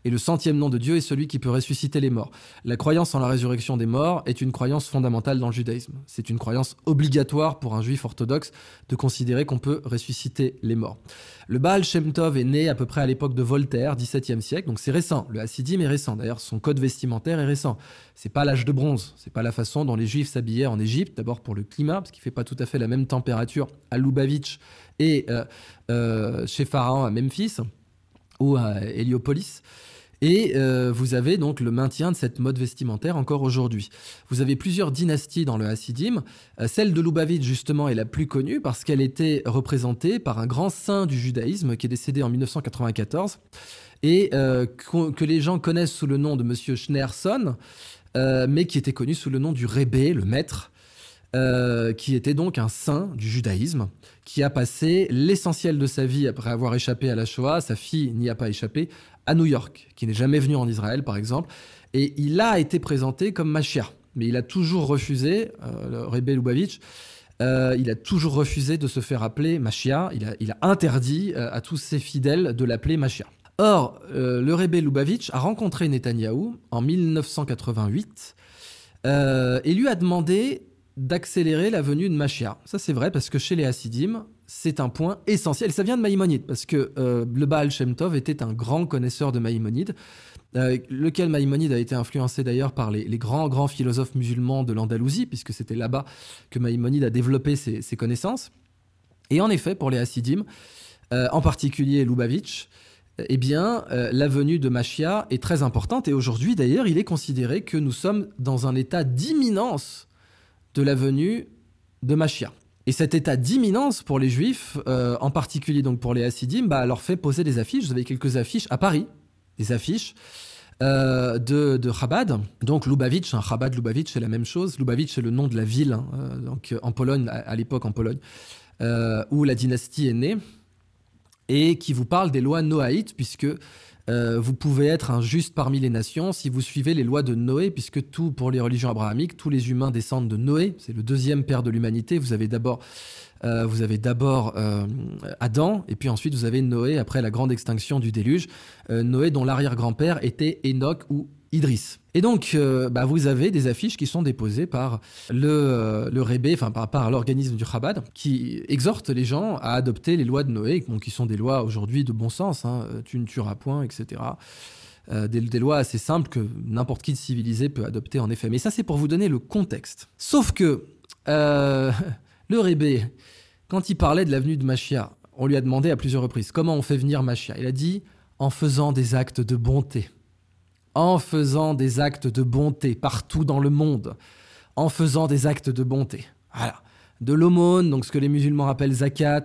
Et le centième nom de Dieu est celui qui peut ressusciter les morts. La croyance en la résurrection des morts est une croyance fondamentale dans le judaïsme. C'est une croyance obligatoire pour un juif orthodoxe de considérer qu'on peut ressusciter les morts. Le Baal Shem Tov est né à peu près à l'époque de Voltaire, 17e siècle, donc c'est récent. Le Hassidim est récent. D'ailleurs, son code vestimentaire est récent. C'est pas l'âge de bronze. C'est pas la façon dont les juifs s'habillaient en Égypte. D'abord pour le climat, parce qu'il fait pas tout à fait la même température à Lubavitch et euh, euh, chez Pharaon à Memphis ou à Héliopolis. Et euh, vous avez donc le maintien de cette mode vestimentaire encore aujourd'hui. Vous avez plusieurs dynasties dans le Hassidim. Euh, celle de Lubavitch, justement, est la plus connue parce qu'elle était représentée par un grand saint du judaïsme qui est décédé en 1994 et euh, que les gens connaissent sous le nom de Monsieur Schneerson, mais qui était connu sous le nom du Rébé, le maître. qui était donc un saint du judaïsme, qui a passé l'essentiel de sa vie après avoir échappé à la Shoah, sa fille n'y a pas échappé, à New York, qui n'est jamais venu en Israël par exemple, et il a été présenté comme Mashiach. Mais il a toujours refusé, euh, le Rebbe Lubavitch, euh, il a toujours refusé de se faire appeler Mashiach, il a, interdit euh, à tous ses fidèles de l'appeler Mashiach. Or, le Rebbe Lubavitch a rencontré Netanyahou en 1988 et lui a demandé d'accélérer la venue de Mashiach. Ça c'est vrai parce que chez les Hasidim, c'est un point essentiel. Ça vient de Maïmonide, parce que euh, le Baal était un grand connaisseur de Maïmonide, euh, lequel Maïmonide a été influencé d'ailleurs par les, grands, grands philosophes musulmans de l'Andalousie, puisque c'était là-bas que Maïmonide a développé ses, connaissances. Et en effet, pour les Hasidim, euh, en particulier Lubavitch, eh bien, la venue de Machia est très importante. Et aujourd'hui, d'ailleurs, il est considéré que nous sommes dans un état d'imminence de la venue de Machia. Et cet état d'imminence pour les juifs, euh, en particulier donc pour les Hassidim, bah, leur fait poser des affiches. Vous avez quelques affiches à Paris, des affiches euh, de, de Chabad. Donc Lubavitch, hein, Chabad, Lubavitch, c'est la même chose. Lubavitch, c'est le nom de la ville, hein, euh, donc, en Pologne, à, l'époque en Pologne, où la dynastie est née, et qui vous parle des lois noaïtes, puisque euh, vous pouvez être un juste parmi les nations si vous suivez les lois de Noé, puisque tout, pour les religions abrahamiques, tous les humains descendent de Noé. C'est le deuxième père de l'humanité. Vous avez d'abord, euh, euh, Adam, et puis ensuite vous avez Noé après la grande extinction du déluge. Noé, dont l'arrière-grand-père était Enoch ou Idriss. Et donc, euh, bah, vous avez des affiches qui sont déposées par le, euh, enfin par, l'organisme du Chabad, qui exhorte les gens à adopter les lois de Noé, qui sont des lois aujourd'hui de bon sens, hein, tu ne tueras point, etc. Euh, des, des, lois assez simples que n'importe qui de civilisé peut adopter en effet. Mais ça, c'est pour vous donner le contexte. Sauf que (laughs) le Rébé, quand il parlait de l'avenue de Machia, on lui a demandé à plusieurs reprises comment on fait venir Machia? Il a dit en faisant des actes de bonté en faisant des actes de bonté partout dans le monde, en faisant des actes de bonté. Voilà. De l'aumône, donc ce que les musulmans appellent zakat,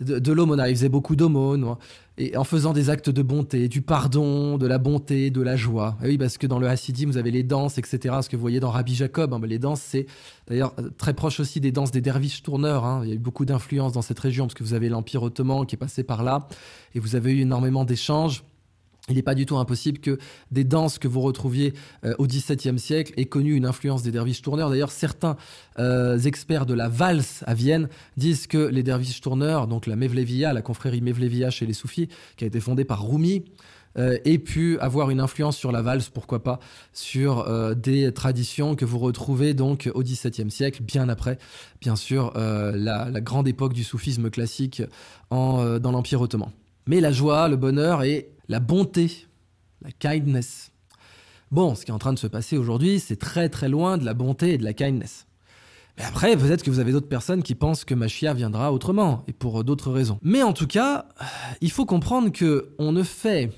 de, l'aumône, ils faisaient beaucoup d'aumônes, et en faisant des actes de bonté, du pardon, de la bonté, de la joie. oui, parce que dans le Hassidim, vous avez les danses, etc. Ce que vous voyez dans Rabbi Jacob, hein, les danses, c'est d'ailleurs très proche aussi des danses des derviches tourneurs. Hein. Il y a eu beaucoup d'influence dans cette région, parce que vous avez l'Empire ottoman qui est passé par là, et vous avez eu énormément d'échanges il n'est pas du tout impossible que des danses que vous retrouviez euh, au XVIIe siècle aient connu une influence des derviches tourneurs. D'ailleurs, certains euh, experts de la valse à Vienne disent que les derviches tourneurs, donc la Mevlevia, la confrérie Mevlevia chez les soufis, qui a été fondée par Rumi, euh, aient pu avoir une influence sur la valse, pourquoi pas, sur des traditions que vous retrouvez donc au XVIIe siècle, bien après, bien sûr, la, grande époque du soufisme classique dans l'Empire ottoman. Mais la joie, le bonheur et la bonté, la kindness. Bon, ce qui est en train de se passer aujourd'hui, c'est très très loin de la bonté et de la kindness. Mais après, peut-être que vous avez d'autres personnes qui pensent que Machia viendra autrement, et pour d'autres raisons. Mais en tout cas, il faut comprendre que on ne fait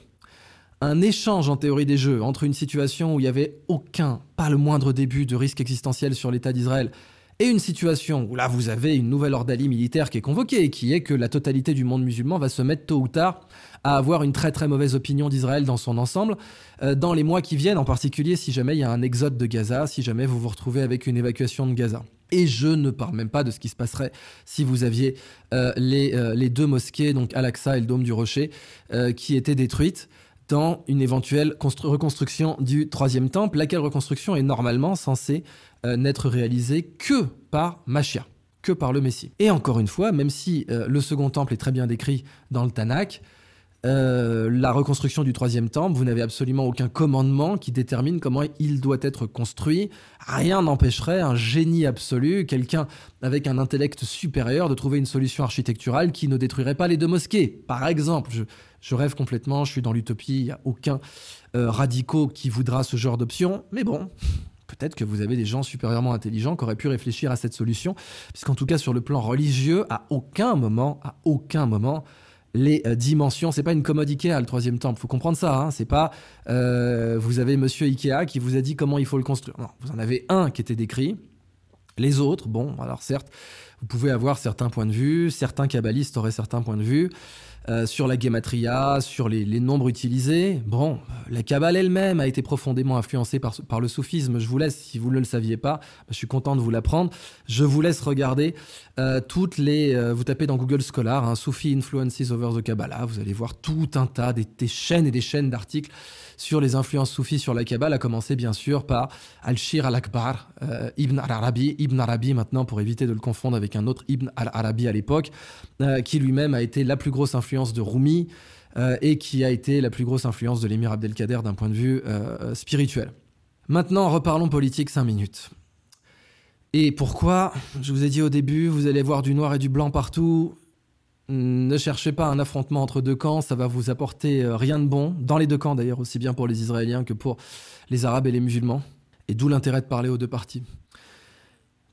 un échange en théorie des jeux entre une situation où il n'y avait aucun, pas le moindre début de risque existentiel sur l'État d'Israël, et une situation où là vous avez une nouvelle ordalie militaire qui est convoquée, qui est que la totalité du monde musulman va se mettre tôt ou tard à avoir une très très mauvaise opinion d'Israël dans son ensemble, euh, dans les mois qui viennent, en particulier si jamais il y a un exode de Gaza, si jamais vous vous retrouvez avec une évacuation de Gaza. Et je ne parle même pas de ce qui se passerait si vous aviez euh, les, les, deux mosquées, donc Al-Aqsa et le Dôme du Rocher, qui étaient détruites dans une éventuelle reconstruction du troisième temple, laquelle reconstruction est normalement censée n'être réalisée que par Machia, que par le Messie. Et encore une fois, même si le second temple est très bien décrit dans le Tanakh, euh, la reconstruction du troisième temple, vous n'avez absolument aucun commandement qui détermine comment il doit être construit. Rien n'empêcherait un génie absolu, quelqu'un avec un intellect supérieur, de trouver une solution architecturale qui ne détruirait pas les deux mosquées. Par exemple, rêve complètement, je suis dans l'utopie, il n'y a aucun euh, radicaux qui voudra ce genre d'option, mais bon. Peut-être que vous avez des gens supérieurement intelligents qui auraient pu réfléchir à cette solution, puisqu'en tout cas sur le plan religieux, à aucun moment, à aucun moment, les euh, dimensions. C'est pas une commode Ikea le troisième temple. Faut comprendre ça. Hein. C'est pas euh, vous avez Monsieur Ikea qui vous a dit comment il faut le construire. Non, vous en avez un qui était décrit. Les autres, bon, alors certes, vous pouvez avoir certains points de vue, certains kabbalistes auraient certains points de vue. Euh, sur la gematria, sur les, nombres utilisés. Bon, la Kabbale elle-même a été profondément influencée par, par, le soufisme. Je vous laisse, si vous ne le saviez pas, je suis content de vous l'apprendre. Je vous laisse regarder euh, toutes les. Euh, vous tapez dans Google Scholar, hein, Soufi Influences over the Kabbalah. Vous allez voir tout un tas, des, des chaînes et des chaînes d'articles sur les influences soufis sur la Kabbale, a commencé bien sûr par Al-Shir al-Akbar, euh, Ibn al-Arabi, Ibn Arabi maintenant pour éviter de le confondre avec un autre Ibn al-Arabi à l'époque, euh, qui lui-même a été la plus grosse influence de Rumi euh, et qui a été la plus grosse influence de l'émir Abdelkader d'un point de vue spirituel. Maintenant, reparlons politique 5 minutes. Et pourquoi? Je vous ai dit au début, vous allez voir du noir et du blanc partout. Ne cherchez pas un affrontement entre deux camps, ça va vous apporter euh, rien de bon, dans les deux camps d'ailleurs, aussi bien pour les Israéliens que pour les Arabes et les musulmans, et d'où l'intérêt de parler aux deux parties.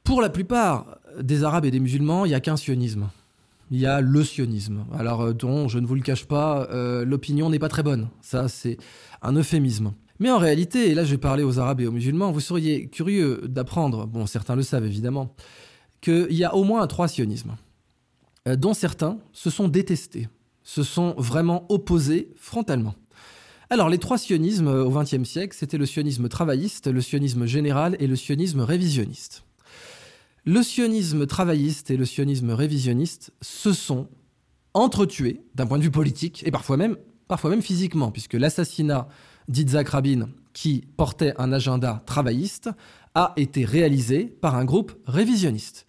Pour la plupart des Arabes et des musulmans, il n'y a qu'un sionisme. Il y a le sionisme. Alors, euh, dont, je ne vous le cache pas, euh, l'opinion n'est pas très bonne. Ça, c'est un euphémisme. Mais en réalité, et là je vais parler aux Arabes et aux musulmans, vous seriez curieux d'apprendre, bon certains le savent évidemment, qu'il y a au moins trois sionismes. Euh, dont certains se sont détestés, se sont vraiment opposés frontalement. Alors, les trois sionismes euh, au XXe siècle, c'était le sionisme travailliste, le sionisme général et le sionisme révisionniste. Le sionisme travailliste et le sionisme révisionniste se sont entretués d'un point de vue politique et parfois même, physiquement, puisque l'assassinat d'Itzhak Rabin, qui portait un agenda travailliste, a été réalisé par un groupe révisionniste.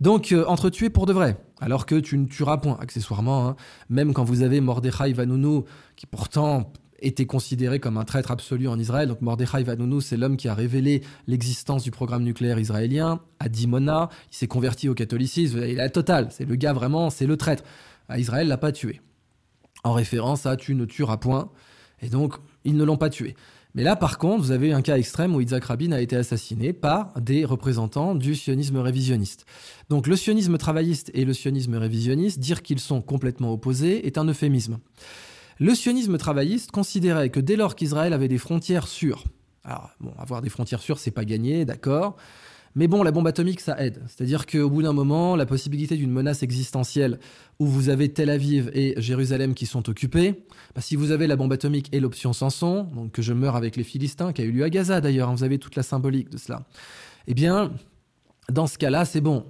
Donc, euh, entretués pour de vrai alors que tu ne tueras point, accessoirement. Hein. Même quand vous avez Mordechai Vanunu, qui pourtant était considéré comme un traître absolu en Israël. Donc Mordechai Vanunu, c'est l'homme qui a révélé l'existence du programme nucléaire israélien à Dimona. Il s'est converti au catholicisme. Il est la totale. C'est le gars vraiment, c'est le traître. À Israël l'a pas tué. En référence à tu ne tueras point. Et donc, ils ne l'ont pas tué. Mais là, par contre, vous avez un cas extrême où Isaac Rabin a été assassiné par des représentants du sionisme révisionniste. Donc le sionisme travailliste et le sionisme révisionniste, dire qu'ils sont complètement opposés est un euphémisme. Le sionisme travailliste considérait que dès lors qu'Israël avait des frontières sûres, alors bon, avoir des frontières sûres, c'est pas gagné, d'accord, mais bon, la bombe atomique, ça aide. C'est-à-dire qu'au bout d'un moment, la possibilité d'une menace existentielle où vous avez Tel Aviv et Jérusalem qui sont occupés, bah, si vous avez la bombe atomique et l'option Samson, donc que je meurs avec les Philistins, qui a eu lieu à Gaza d'ailleurs, hein, vous avez toute la symbolique de cela, eh bien, dans ce cas-là, c'est bon.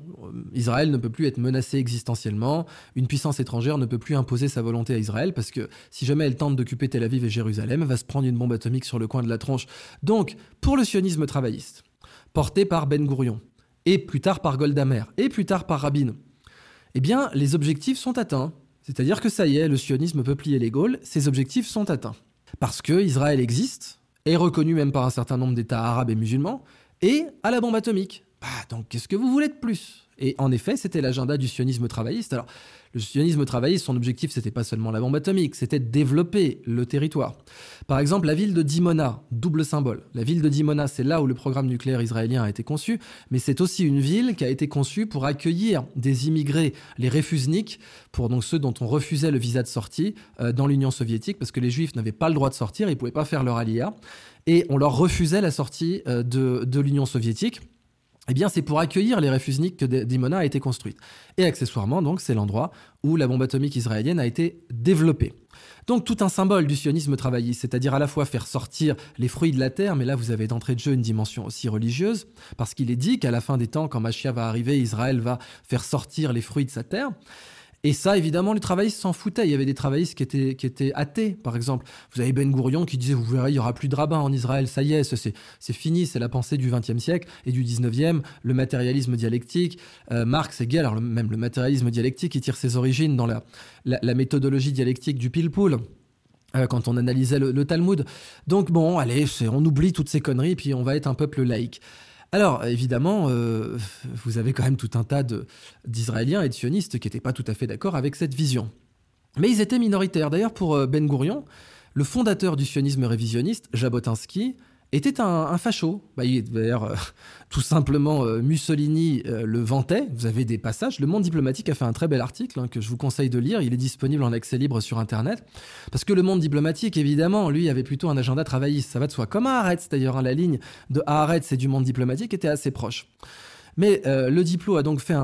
Israël ne peut plus être menacé existentiellement. Une puissance étrangère ne peut plus imposer sa volonté à Israël parce que si jamais elle tente d'occuper Tel Aviv et Jérusalem, elle va se prendre une bombe atomique sur le coin de la tronche. Donc, pour le sionisme travailliste, porté par Ben Gourion, et plus tard par Goldamer, et plus tard par Rabin, eh bien, les objectifs sont atteints. C'est-à-dire que ça y est, le sionisme peut plier les Gaules, ces objectifs sont atteints. Parce que Israël existe, est reconnu même par un certain nombre d'États arabes et musulmans, et à la bombe atomique. Bah, donc qu'est-ce que vous voulez de plus? Et en effet, c'était l'agenda du sionisme travailliste. Alors, le sionisme travailliste, son objectif, c'était pas seulement la bombe atomique, c'était de développer le territoire. Par exemple, la ville de Dimona, double symbole. La ville de Dimona, c'est là où le programme nucléaire israélien a été conçu, mais c'est aussi une ville qui a été conçue pour accueillir des immigrés, les réfusniks, pour donc ceux dont on refusait le visa de sortie euh, dans l'Union soviétique, parce que les juifs n'avaient pas le droit de sortir, ils pouvaient pas faire leur alia, et on leur refusait la sortie euh, de l'Union soviétique. Eh bien, c'est pour accueillir les réfusniks que Dimona a été construite. Et accessoirement, donc, c'est l'endroit où la bombe atomique israélienne a été développée. Donc, tout un symbole du sionisme travailliste, c'est-à-dire à la fois faire sortir les fruits de la terre, mais là, vous avez d'entrée de jeu une dimension aussi religieuse, parce qu'il est dit qu'à la fin des temps, quand Machia va arriver, Israël va faire sortir les fruits de sa terre. Et ça, évidemment, les travaillistes s'en foutaient. Il y avait des travaillistes qui étaient, qui étaient athées, par exemple. Vous avez Ben Gourion qui disait, vous verrez, il y aura plus de rabbins en Israël, ça y est, c'est fini, c'est la pensée du XXe siècle et du XIXe, le matérialisme dialectique. Euh, Marx, Hegel, alors même le matérialisme dialectique, il tire ses origines dans la, la, méthodologie dialectique du pile-poule euh, quand on analysait le, le, Talmud. Donc bon, allez, on oublie toutes ces conneries, puis on va être un peuple laïque. Alors, évidemment, euh, vous avez quand même tout un tas d'Israéliens et de sionistes qui n'étaient pas tout à fait d'accord avec cette vision. Mais ils étaient minoritaires. D'ailleurs, pour euh, Ben Gourion, le fondateur du sionisme révisionniste, Jabotinsky, était un, facho. Bah, D'ailleurs, euh, (laughs) tout simplement, euh, Mussolini euh, le vantait. Vous avez des passages. Le Monde diplomatique a fait un très bel article hein, que je vous conseille de lire. Il est disponible en accès libre sur Internet. Parce que le Monde diplomatique, évidemment, lui, avait plutôt un agenda travailliste. Ça va de soi. Comme à Haaretz, d'ailleurs. Hein, la ligne de Haaretz et du Monde diplomatique était assez proche. Mais le Diplo a donc fait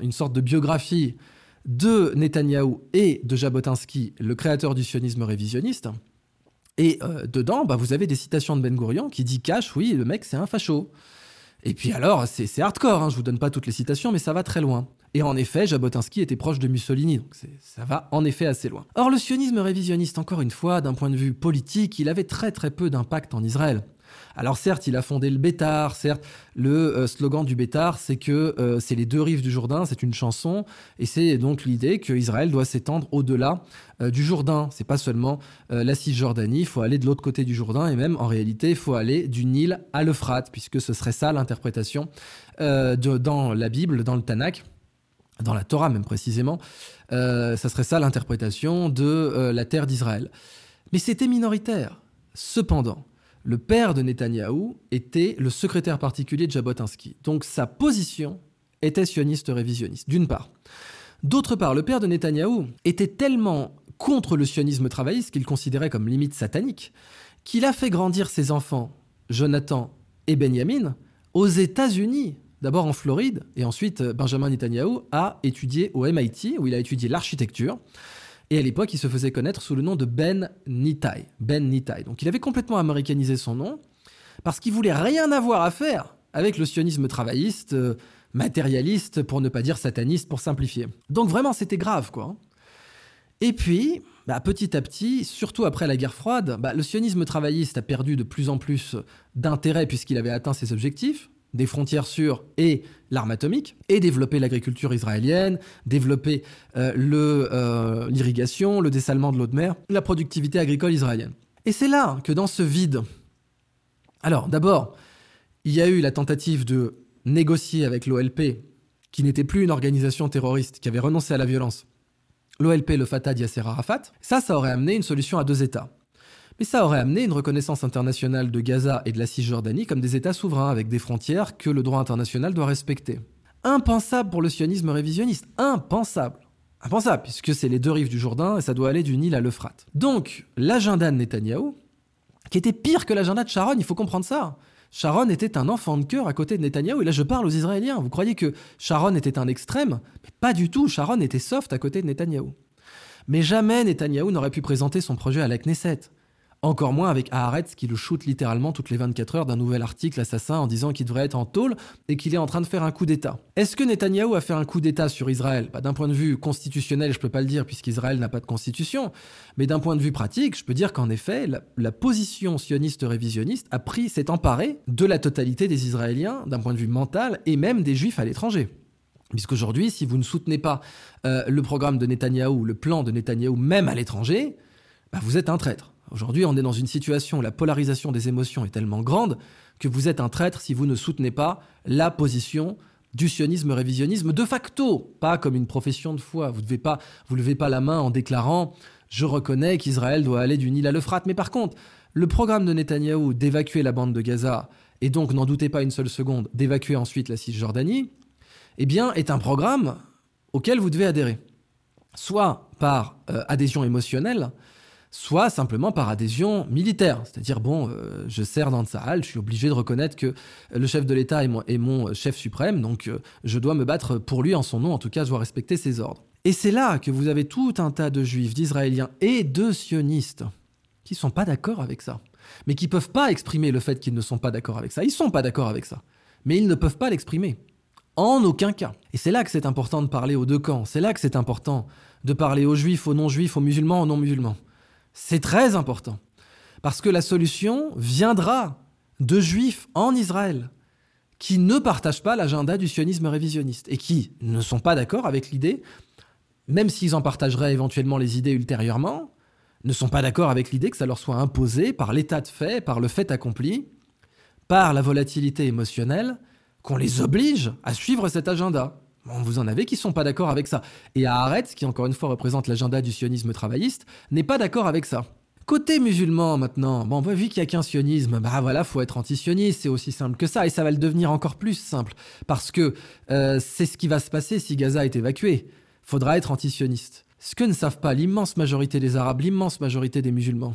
une sorte de biographie de Netanyahou et de Jabotinsky, le créateur du sionisme révisionniste. Et euh, dedans, bah, vous avez des citations de Ben Gurion qui dit cash, oui, le mec c'est un facho. Et puis alors, c'est hardcore, hein, je vous donne pas toutes les citations, mais ça va très loin. Et en effet, Jabotinsky était proche de Mussolini, donc ça va en effet assez loin. Or, le sionisme révisionniste, encore une fois, d'un point de vue politique, il avait très très peu d'impact en Israël. Alors certes, il a fondé le Bétar, certes, le euh, slogan du Bétar, c'est que euh, c'est les deux rives du Jourdain, c'est une chanson, et c'est donc l'idée qu'Israël doit s'étendre au-delà euh, du Jourdain. C'est pas seulement la Cisjordanie, il faut aller de l'autre côté du Jourdain, et même en réalité, il faut aller du Nil à l'Euphrate, puisque ce serait ça l'interprétation dans la Bible, dans le Tanakh dans la Torah même précisément, ça serait ça l'interprétation de la terre d'Israël. Mais c'était minoritaire. Cependant, le père de Netanyahou était le secrétaire particulier de Jabotinsky. Donc sa position était sioniste révisionniste, d'une part. D'autre part, le père de Netanyahou était tellement contre le sionisme travailliste qu'il considérait comme limite satanique, qu'il a fait grandir ses enfants, Jonathan et Benjamin, aux États-Unis, d'abord en Floride, et ensuite Benjamin Netanyahou a étudié au MIT, où il a étudié l'architecture. Et à l'époque, il se faisait connaître sous le nom de Ben Nitai. Ben Nitai. Donc il avait complètement américanisé son nom parce qu'il voulait rien avoir à faire avec le sionisme travailliste, euh, matérialiste, pour ne pas dire sataniste, pour simplifier. Donc vraiment, c'était grave, quoi. Et puis, bah, petit à petit, surtout après la guerre froide, bah, le sionisme travailliste a perdu de plus en plus d'intérêt puisqu'il avait atteint ses objectifs des frontières sûres et l'arme atomique, et développer l'agriculture israélienne, développer euh, euh, l'irrigation, le, dessalement de l'eau de mer, la productivité agricole israélienne. Et c'est là que dans ce vide, alors d'abord, il y a eu la tentative de négocier avec l'OLP, qui n'était plus une organisation terroriste, qui avait renoncé à la violence. L'OLP, le Fatah Yasser Arafat, ça, ça aurait amené une solution à deux États. Mais ça aurait amené une reconnaissance internationale de Gaza et de la Cisjordanie comme des États souverains avec des frontières que le droit international doit respecter. Impensable pour le sionisme révisionniste. Impensable. Impensable, puisque c'est les deux rives du Jourdain et ça doit aller du Nil à l'Euphrate. Donc, l'agenda de Netanyahou, qui était pire que l'agenda de Sharon, il faut comprendre ça. Sharon était un enfant de cœur à côté de Netanyahou, et là je parle aux Israéliens. Vous croyez que Sharon était un extrême? Mais pas du tout, Sharon était soft à côté de Netanyahou. Mais jamais Netanyahou n'aurait pu présenter son projet à la Knesset. Encore moins avec Haaretz qui le shoot littéralement toutes les 24 heures d'un nouvel article assassin en disant qu'il devrait être en tôle et qu'il est en train de faire un coup d'État. Est-ce que Netanyahou a fait un coup d'État sur Israël? Bah, D'un point de vue constitutionnel, je peux pas le dire puisqu'Israël n'a pas de constitution, mais d'un point de vue pratique, je peux dire qu'en effet, la, position sioniste révisionniste a pris, s'est emparée de la totalité des Israéliens d'un point de vue mental et même des Juifs à l'étranger. Puisqu'aujourd'hui, si vous ne soutenez pas euh, le programme de Netanyahou, le plan de Netanyahou, même à l'étranger, bah, vous êtes un traître. Aujourd'hui, on est dans une situation où la polarisation des émotions est tellement grande que vous êtes un traître si vous ne soutenez pas la position du sionisme révisionnisme de facto, pas comme une profession de foi. Vous ne levez pas la main en déclarant je reconnais qu'Israël doit aller du Nil à l'Euphrate. Mais par contre, le programme de Netanyahou d'évacuer la bande de Gaza et donc n'en doutez pas une seule seconde d'évacuer ensuite la Cisjordanie, eh bien, est un programme auquel vous devez adhérer. Soit par euh, adhésion émotionnelle, soit simplement par adhésion militaire. C'est-à-dire, bon, euh, je sers dans Tsahal, je suis obligé de reconnaître que le chef de l'État est mon, chef suprême, donc euh, je dois me battre pour lui en son nom, en tout cas, je dois respecter ses ordres. Et c'est là que vous avez tout un tas de juifs, d'israéliens et de sionistes qui ne sont pas d'accord avec ça, mais qui ne peuvent pas exprimer le fait qu'ils ne sont pas d'accord avec ça. Ils ne sont pas d'accord avec ça, mais ils ne peuvent pas l'exprimer. En aucun cas. Et c'est là que c'est important de parler aux deux camps. C'est là que c'est important de parler aux juifs, aux non-juifs, aux musulmans, aux non-musulmans. C'est très important. Parce que la solution viendra de juifs en Israël qui ne partagent pas l'agenda du sionisme révisionniste et qui ne sont pas d'accord avec l'idée, même s'ils en partageraient éventuellement les idées ultérieurement, ne sont pas d'accord avec l'idée que ça leur soit imposé par l'état de fait, par le fait accompli, par la volatilité émotionnelle, qu'on les oblige à suivre cet agenda. Vous en avez qui sont pas d'accord avec ça. Et Haaretz, qui encore une fois représente l'agenda du sionisme travailliste, n'est pas d'accord avec ça. Côté musulman maintenant, bon, vu qu'il n'y a qu'un sionisme, bah voilà, faut être anti-sioniste, c'est aussi simple que ça, et ça va le devenir encore plus simple, parce que euh, c'est ce qui va se passer si Gaza est évacué. Faudra être anti-sioniste. Ce que ne savent pas l'immense majorité des Arabes, l'immense majorité des musulmans,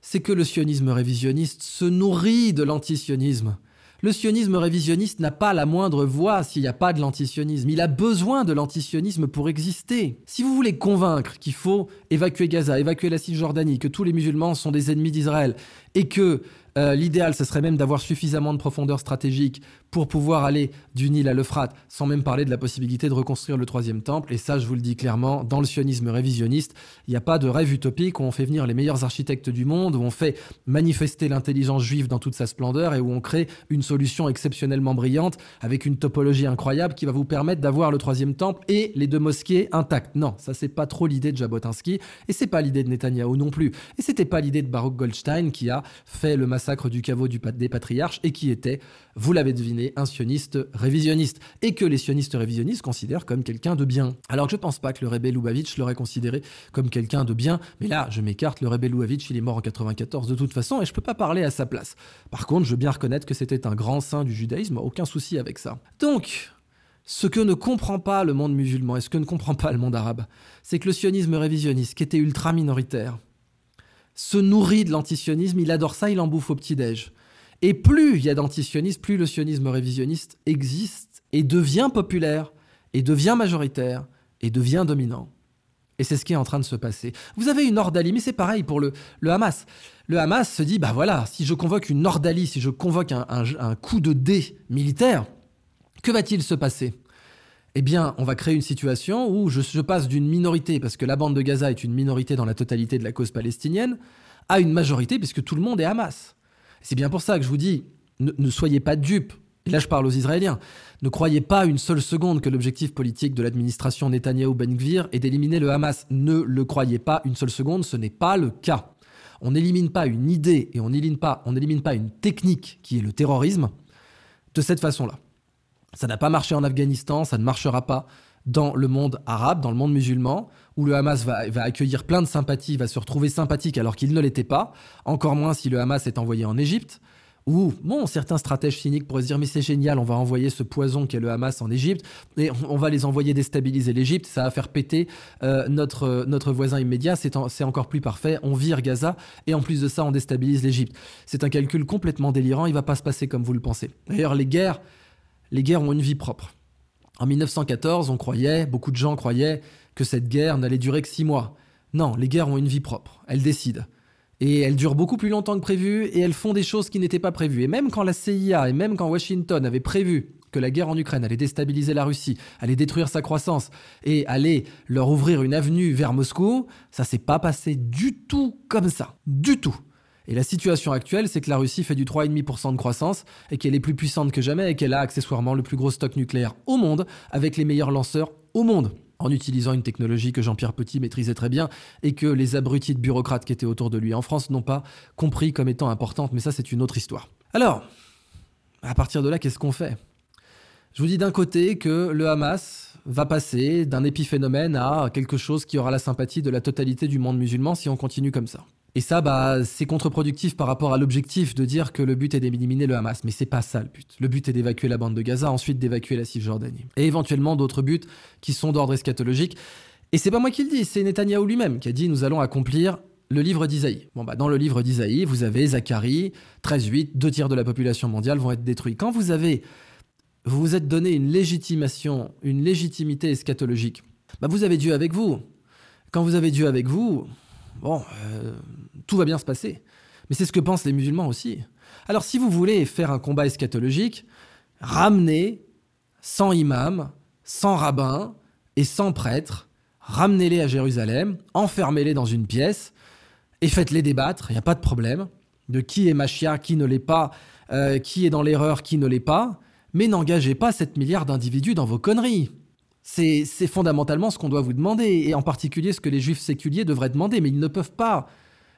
c'est que le sionisme révisionniste se nourrit de l'antisionisme. Le sionisme révisionniste n'a pas la moindre voix s'il n'y a pas de l'antisionisme. Il a besoin de l'antisionisme pour exister. Si vous voulez convaincre qu'il faut évacuer Gaza, évacuer la Cisjordanie, que tous les musulmans sont des ennemis d'Israël, et que euh, l'idéal, ce serait même d'avoir suffisamment de profondeur stratégique pour pouvoir aller du Nil à l'Euphrate, sans même parler de la possibilité de reconstruire le troisième temple. Et ça, je vous le dis clairement, dans le sionisme révisionniste, il n'y a pas de rêve utopique où on fait venir les meilleurs architectes du monde, où on fait manifester l'intelligence juive dans toute sa splendeur et où on crée une solution exceptionnellement brillante avec une topologie incroyable qui va vous permettre d'avoir le troisième temple et les deux mosquées intactes. Non, ça c'est pas trop l'idée de Jabotinsky et c'est pas l'idée de Netanyahou non plus. Et c'était pas l'idée de Baruch Goldstein qui a fait le massacre du caveau des patriarches et qui était, vous l'avez deviné, un sioniste révisionniste, et que les sionistes révisionnistes considèrent comme quelqu'un de bien. Alors que je pense pas que le Rebbe Lubavitch l'aurait considéré comme quelqu'un de bien, mais là, je m'écarte, le Rebbe Lubavitch, il est mort en 94 de toute façon, et je peux pas parler à sa place. Par contre, je veux bien reconnaître que c'était un grand saint du judaïsme, aucun souci avec ça. Donc, ce que ne comprend pas le monde musulman et ce que ne comprend pas le monde arabe, c'est que le sionisme révisionniste, qui était ultra minoritaire, se nourrit de l'antisionisme, il adore ça, il en bouffe au petit-déj. Et plus il y a d'antisionisme, plus le sionisme révisionniste existe et devient populaire, et devient majoritaire, et devient dominant. Et c'est ce qui est en train de se passer. Vous avez une ordalie, mais c'est pareil pour le, Hamas. Le Hamas se dit, bah voilà, si je convoque une ordalie, si je convoque un, coup de dé militaire, que va-t-il se passer? Eh bien, on va créer une situation où je, passe d'une minorité, parce que la bande de Gaza est une minorité dans la totalité de la cause palestinienne, à une majorité, puisque tout le monde est Hamas. C'est bien pour ça que je vous dis, ne, soyez pas dupes. Et là, je parle aux Israéliens. Ne croyez pas une seule seconde que l'objectif politique de l'administration Netanyahou-Ben Gvir est d'éliminer le Hamas. Ne le croyez pas une seule seconde, ce n'est pas le cas. On n'élimine pas une idée et on n'élimine pas, pas une technique qui est le terrorisme de cette façon-là. Ça n'a pas marché en Afghanistan, ça ne marchera pas dans le monde arabe, dans le monde musulman, où le Hamas va, accueillir plein de sympathie, va se retrouver sympathique alors qu'il ne l'était pas, encore moins si le Hamas est envoyé en Égypte, où, bon, certains stratèges cyniques pourraient se dire mais c'est génial, on va envoyer ce poison qu'est le Hamas en Égypte, et on, va les envoyer déstabiliser l'Égypte, ça va faire péter euh, notre, notre voisin immédiat, c'est encore plus parfait, on vire Gaza, et en plus de ça, on déstabilise l'Égypte. C'est un calcul complètement délirant, il va pas se passer comme vous le pensez. D'ailleurs, les guerres les guerres ont une vie propre. En 1914, on croyait, beaucoup de gens croyaient, que cette guerre n'allait durer que six mois. Non, les guerres ont une vie propre. Elles décident. Et elles durent beaucoup plus longtemps que prévu et elles font des choses qui n'étaient pas prévues. Et même quand la CIA et même quand Washington avaient prévu que la guerre en Ukraine allait déstabiliser la Russie, allait détruire sa croissance et allait leur ouvrir une avenue vers Moscou, ça s'est pas passé du tout comme ça. Du tout. Et la situation actuelle, c'est que la Russie fait du 3,5% de croissance et qu'elle est plus puissante que jamais et qu'elle a accessoirement le plus gros stock nucléaire au monde avec les meilleurs lanceurs au monde en utilisant une technologie que Jean-Pierre Petit maîtrisait très bien et que les abrutis de bureaucrates qui étaient autour de lui en France n'ont pas compris comme étant importante, mais ça c'est une autre histoire. Alors, à partir de là, qu'est-ce qu'on fait? Je vous dis d'un côté que le Hamas va passer d'un épiphénomène à quelque chose qui aura la sympathie de la totalité du monde musulman si on continue comme ça. Et ça, bah, c'est contre-productif par rapport à l'objectif de dire que le but est d'éliminer le Hamas. Mais c'est pas ça le but. Le but est d'évacuer la bande de Gaza, ensuite d'évacuer la Cisjordanie. Et éventuellement d'autres buts qui sont d'ordre eschatologique. Et c'est pas moi qui le dis, c'est Netanyahou lui-même qui a dit nous allons accomplir le livre d'Isaïe. Bon, bah, dans le livre d'Isaïe, vous avez Zacharie, 13-8, deux tiers de la population mondiale vont être détruits. Quand vous avez, vous vous êtes donné une légitimation, une légitimité eschatologique, bah, vous avez Dieu avec vous. Quand vous avez Dieu avec vous, bon, euh, tout va bien se passer. Mais c'est ce que pensent les musulmans aussi. Alors si vous voulez faire un combat eschatologique, ramenez 100 imams, 100 rabbins et 100 prêtres, ramenez-les à Jérusalem, enfermez-les dans une pièce et faites-les débattre, il n'y a pas de problème, de qui est Machia, qui ne l'est pas, euh, qui est dans l'erreur, qui ne l'est pas, mais n'engagez pas 7 milliards d'individus dans vos conneries. C'est fondamentalement ce qu'on doit vous demander, et en particulier ce que les juifs séculiers devraient demander, mais ils ne peuvent pas.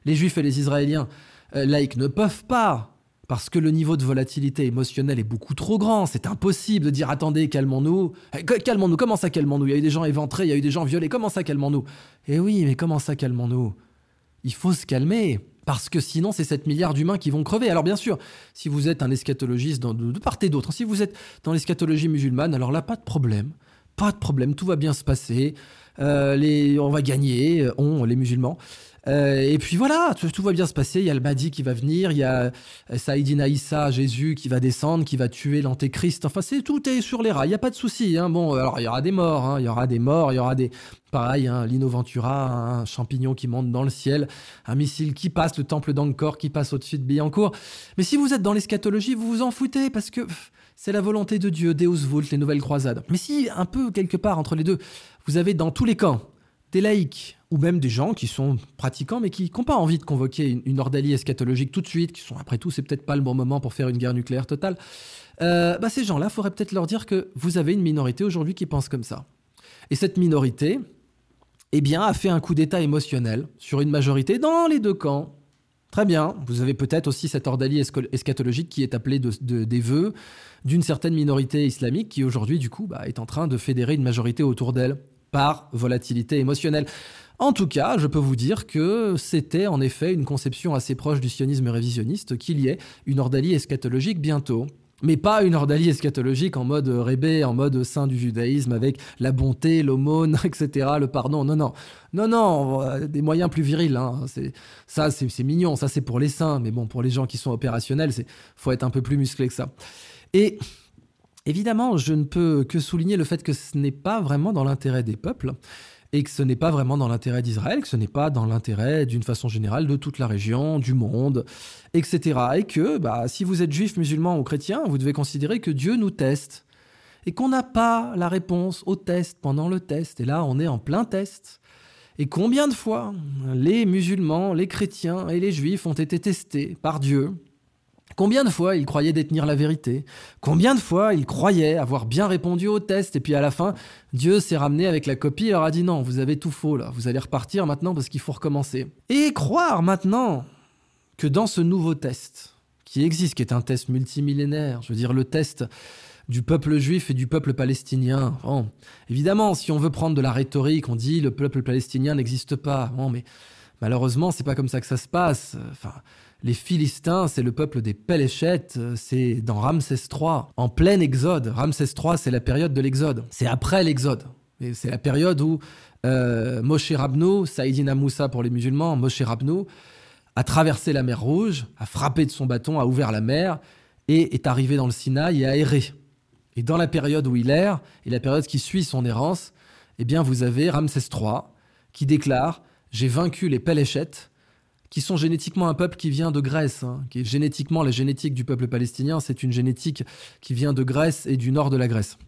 Les juifs et les israéliens euh, laïcs ne peuvent pas, parce que le niveau de volatilité émotionnelle est beaucoup trop grand. C'est impossible de dire attendez, calmons-nous. Eh, calmons-nous, comment ça calmons-nous? Il y a eu des gens éventrés, il y a eu des gens violés, comment ça calmons-nous? Eh oui, mais comment ça calmons-nous? Il faut se calmer. Parce que sinon, c'est 7 milliards d'humains qui vont crever. Alors bien sûr, si vous êtes un eschatologiste de, part et d'autre, si vous êtes dans l'eschatologie musulmane, alors là, pas de problème. Pas de problème, tout va bien se passer. Euh, on va gagner, on, les musulmans. Euh, et puis voilà, tout, va bien se passer. Il y a le Mahdi qui va venir, il y a euh, Saïdina Issa, Jésus, qui va descendre, qui va tuer l'antéchrist. Enfin, tout est sur les rails. Il n'y a pas de souci. Hein. Bon, alors il y aura des morts, hein. il y aura des morts, il y aura des pareil, hein, Lino Ventura, un champignon qui monte dans le ciel, un missile qui passe, le temple d'Angkor qui passe au-dessus de Billancourt. Mais si vous êtes dans l'eschatologie, vous vous en foutez parce que c'est la volonté de Dieu, Deus Vult, les nouvelles croisades. Mais si un peu quelque part entre les deux, vous avez dans tous les camps des laïcs ou même des gens qui sont pratiquants mais qui n'ont pas envie de convoquer une, ordalie eschatologique tout de suite, qui sont après tout, c'est peut-être pas le bon moment pour faire une guerre nucléaire totale. Euh, bah ces gens-là, il faudrait peut-être leur dire que vous avez une minorité aujourd'hui qui pense comme ça. Et cette minorité, eh bien, a fait un coup d'État émotionnel sur une majorité dans les deux camps. Très bien, vous avez peut-être aussi cette ordalie eschatologique qui est appelée de, des vœux d'une certaine minorité islamique qui aujourd'hui, du coup, bah, est en train de fédérer une majorité autour d'elle par volatilité émotionnelle. En tout cas, je peux vous dire que c'était en effet une conception assez proche du sionisme révisionniste qu'il y ait une ordalie eschatologique bientôt. Mais pas une ordalie eschatologique en mode rébé, en mode saint du judaïsme avec la bonté, l'aumône, (laughs) etc., le pardon. Non, non. Non, non, des moyens plus virils. Hein. Ça, c'est mignon, ça c'est pour les saints. Mais bon, pour les gens qui sont opérationnels, il faut être un peu plus musclé que ça. Et évidemment, je ne peux que souligner le fait que ce n'est pas vraiment dans l'intérêt des peuples et que ce n'est pas vraiment dans l'intérêt d'Israël, que ce n'est pas dans l'intérêt d'une façon générale de toute la région, du monde, etc. Et que bah, si vous êtes juif, musulman ou chrétien, vous devez considérer que Dieu nous teste et qu'on n'a pas la réponse au test pendant le test. Et là, on est en plein test. Et combien de fois les musulmans, les chrétiens et les juifs ont été testés par Dieu Combien de fois il croyait détenir la vérité? Combien de fois il croyait avoir bien répondu au test Et puis à la fin, Dieu s'est ramené avec la copie et leur a dit non, vous avez tout faux là, vous allez repartir maintenant parce qu'il faut recommencer. Et croire maintenant que dans ce nouveau test, qui existe, qui est un test multimillénaire, je veux dire le test du peuple juif et du peuple palestinien. Bon, évidemment, si on veut prendre de la rhétorique, on dit le peuple palestinien n'existe pas. Bon, mais malheureusement, c'est pas comme ça que ça se passe. Les Philistins, c'est le peuple des Péléchettes, c'est dans Ramsès III, en plein exode. Ramsès III, c'est la période de l'exode. C'est après l'exode. C'est la période où euh, Moshe Rabnou, Saïdina Moussa pour les musulmans, Moshe Rabnou, a traversé la mer Rouge, a frappé de son bâton, a ouvert la mer et est arrivé dans le Sinaï et a erré. Et dans la période où il erre, et la période qui suit son errance, eh bien vous avez Ramsès III qui déclare « J'ai vaincu les Péléchettes qui sont génétiquement un peuple qui vient de Grèce, hein, qui est génétiquement la génétique du peuple palestinien, c'est une génétique qui vient de Grèce et du nord de la Grèce.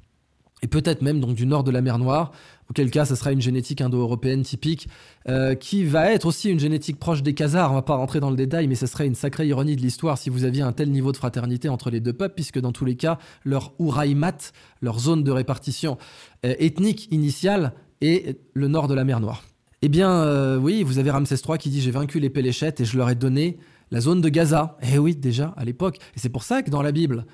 Et peut-être même donc du nord de la mer Noire, auquel cas ce sera une génétique indo-européenne typique, euh, qui va être aussi une génétique proche des Khazars. On va pas rentrer dans le détail, mais ce serait une sacrée ironie de l'histoire si vous aviez un tel niveau de fraternité entre les deux peuples, puisque dans tous les cas, leur Uraïmat, leur zone de répartition euh, ethnique initiale, est le nord de la mer Noire. Eh bien, euh, oui, vous avez Ramsès III qui dit j'ai vaincu les Péléchettes et je leur ai donné la zone de Gaza. Eh oui, déjà, à l'époque. Et c'est pour ça que dans la Bible,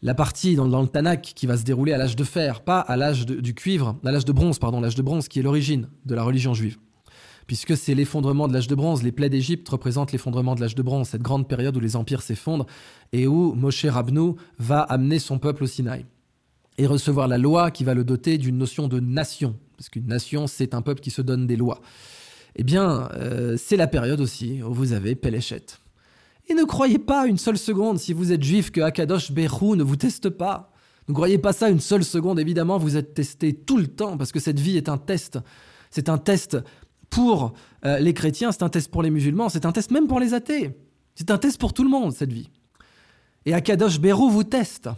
la partie dans, le Tanakh qui va se dérouler à l'âge de fer, pas à l'âge du cuivre, l'âge de bronze, pardon, l'âge de bronze qui est l'origine de la religion juive. Puisque c'est l'effondrement de l'âge de bronze, les plaies d'Égypte représentent l'effondrement de l'âge de bronze, cette grande période où les empires s'effondrent et où Moshe Rabnou va amener son peuple au Sinaï et recevoir la loi qui va le doter d'une notion de nation, parce qu'une nation, c'est un peuple qui se donne des lois. eh bien, euh, c'est la période aussi où vous avez Péléchet. Et ne croyez pas une seule seconde, si vous êtes juif, que Akadosh Berou ne vous teste pas. Ne croyez pas ça une seule seconde, évidemment, vous êtes testé tout le temps, parce que cette vie est un test. C'est un test pour euh, les chrétiens, c'est un test pour les musulmans, c'est un test même pour les athées. C'est un test pour tout le monde, cette vie. Et Akadosh Berou vous teste.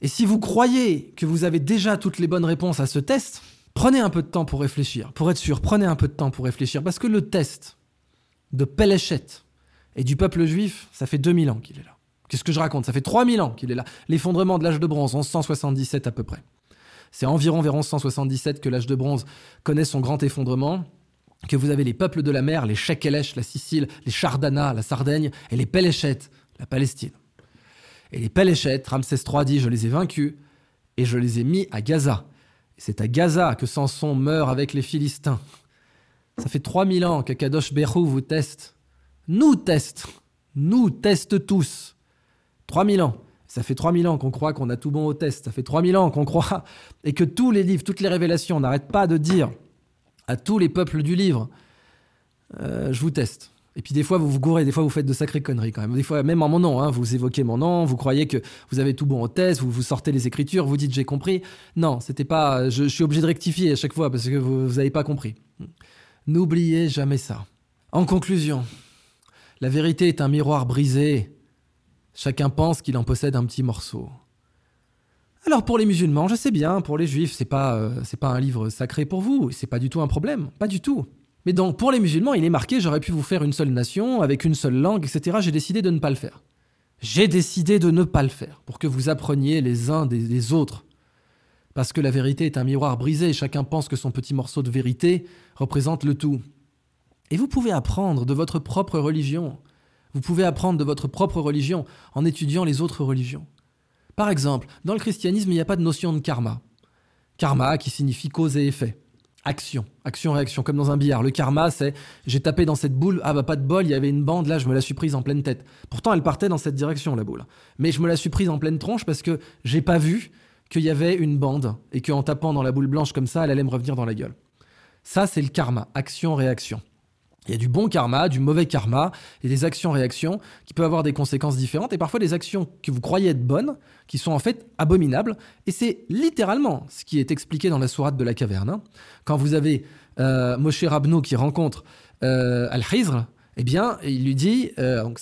Et si vous croyez que vous avez déjà toutes les bonnes réponses à ce test, prenez un peu de temps pour réfléchir. Pour être sûr, prenez un peu de temps pour réfléchir. Parce que le test de Péléchet et du peuple juif, ça fait 2000 ans qu'il est là. Qu'est-ce que je raconte? Ça fait 3000 ans qu'il est là. L'effondrement de l'âge de bronze, en 177 à peu près. C'est environ vers 1177 que l'âge de bronze connaît son grand effondrement que vous avez les peuples de la mer, les Shekelesh, la Sicile, les Chardana, la Sardaigne, et les Péléchet, la Palestine. Et les Péléchet, Ramsès III dit, je les ai vaincus, et je les ai mis à Gaza. C'est à Gaza que Samson meurt avec les Philistins. Ça fait 3000 ans qu'Akadosh Berou vous teste. Nous teste. Nous teste tous. 3000 ans. Ça fait 3000 ans qu'on croit qu'on a tout bon au test. Ça fait 3000 ans qu'on croit et que tous les livres, toutes les révélations, n'arrêtent pas de dire à tous les peuples du livre, euh, je vous teste. Et puis des fois, vous vous gourrez, des fois, vous faites de sacrées conneries quand même. Des fois, même en mon nom, hein, vous évoquez mon nom, vous croyez que vous avez tout bon au test, vous, vous sortez les écritures, vous dites j'ai compris. Non, c'était pas. Je, suis obligé de rectifier à chaque fois parce que vous n'avez pas compris. N'oubliez jamais ça. En conclusion, la vérité est un miroir brisé. Chacun pense qu'il en possède un petit morceau. Alors pour les musulmans, je sais bien, pour les juifs, c'est pas euh, pas un livre sacré pour vous, c'est pas du tout un problème, pas du tout. Mais donc pour les musulmans, il est marqué j'aurais pu vous faire une seule nation avec une seule langue, etc. J'ai décidé de ne pas le faire. J'ai décidé de ne pas le faire pour que vous appreniez les uns des, autres. Parce que la vérité est un miroir brisé, chacun pense que son petit morceau de vérité représente le tout. Et vous pouvez apprendre de votre propre religion. Vous pouvez apprendre de votre propre religion en étudiant les autres religions. Par exemple, dans le christianisme, il n'y a pas de notion de karma. Karma qui signifie cause et effet. Action, action-réaction, comme dans un billard. Le karma, c'est j'ai tapé dans cette boule, ah bah pas de bol, il y avait une bande, là je me la suis prise en pleine tête. Pourtant elle partait dans cette direction, la boule. Mais je me la suis prise en pleine tronche parce que j'ai pas vu qu'il y avait une bande et qu'en tapant dans la boule blanche comme ça, elle allait me revenir dans la gueule. Ça, c'est le karma, action-réaction. Il y a du bon karma, du mauvais karma, et des actions-réactions qui peuvent avoir des conséquences différentes, et parfois des actions que vous croyez être bonnes, qui sont en fait abominables. Et c'est littéralement ce qui est expliqué dans la sourate de la caverne. Hein. Quand vous avez euh, Moshe Rabnou qui rencontre euh, Al-Khizr, eh bien, il lui dit, euh, donc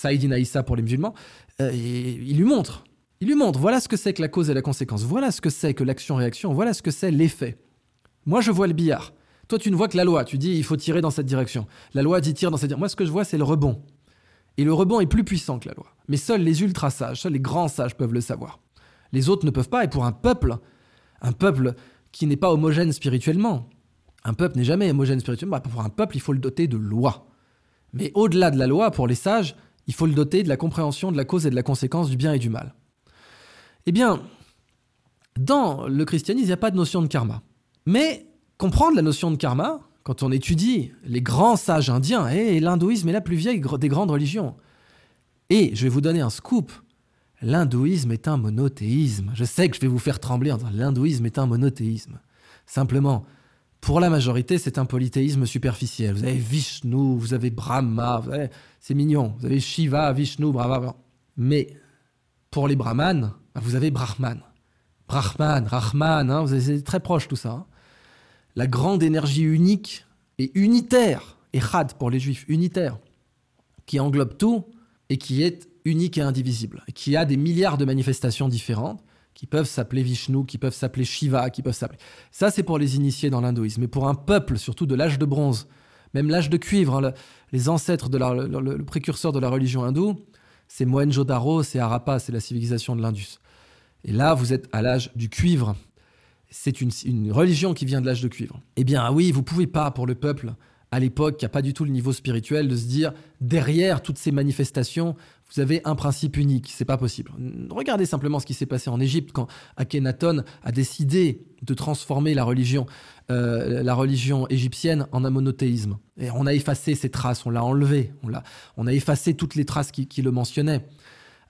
pour les musulmans, euh, il lui montre, il lui montre, voilà ce que c'est que la cause et la conséquence, voilà ce que c'est que l'action-réaction, voilà ce que c'est l'effet. Moi, je vois le billard. Toi, tu ne vois que la loi. Tu dis, il faut tirer dans cette direction. La loi dit tire dans cette direction. Moi, ce que je vois, c'est le rebond. Et le rebond est plus puissant que la loi. Mais seuls les ultra sages, seuls les grands sages peuvent le savoir. Les autres ne peuvent pas. Et pour un peuple, un peuple qui n'est pas homogène spirituellement, un peuple n'est jamais homogène spirituellement. Bah, pour un peuple, il faut le doter de loi. Mais au-delà de la loi, pour les sages, il faut le doter de la compréhension de la cause et de la conséquence du bien et du mal. Eh bien, dans le christianisme, il n'y a pas de notion de karma. Mais comprendre la notion de karma, quand on étudie les grands sages indiens, et l'hindouisme est la plus vieille des grandes religions. Et je vais vous donner un scoop. L'hindouisme est un monothéisme. Je sais que je vais vous faire trembler en disant l'hindouisme est un monothéisme. Simplement, pour la majorité, c'est un polythéisme superficiel. Vous avez Vishnu, vous avez Brahma, c'est mignon. Vous avez Shiva, Vishnu, Brahma. Mais pour les brahmanes, bah, vous avez Brahman. Brahman, Rahman, hein, c'est très proche tout ça. Hein la grande énergie unique et unitaire, et Had pour les juifs, unitaire, qui englobe tout et qui est unique et indivisible, qui a des milliards de manifestations différentes, qui peuvent s'appeler Vishnu, qui peuvent s'appeler Shiva, qui peuvent s'appeler... Ça, c'est pour les initiés dans l'hindouisme. Mais pour un peuple, surtout de l'âge de bronze, même l'âge de cuivre, hein, les ancêtres, de le, précurseur de la religion hindoue, c'est Mohenjo-Daro, c'est Harappa, c'est la civilisation de l'Indus. Et là, vous êtes à l'âge du cuivre, c'est une, religion qui vient de l'âge de cuivre. Eh bien oui, vous pouvez pas pour le peuple à l'époque qui n'a pas du tout le niveau spirituel de se dire derrière toutes ces manifestations vous avez un principe unique, c'est pas possible. Regardez simplement ce qui s'est passé en Égypte quand Akhenaton a décidé de transformer la religion, euh, la religion égyptienne en un monothéisme. Et on a effacé ces traces, on l'a enlevé, on a, on a effacé toutes les traces qui le mentionnaient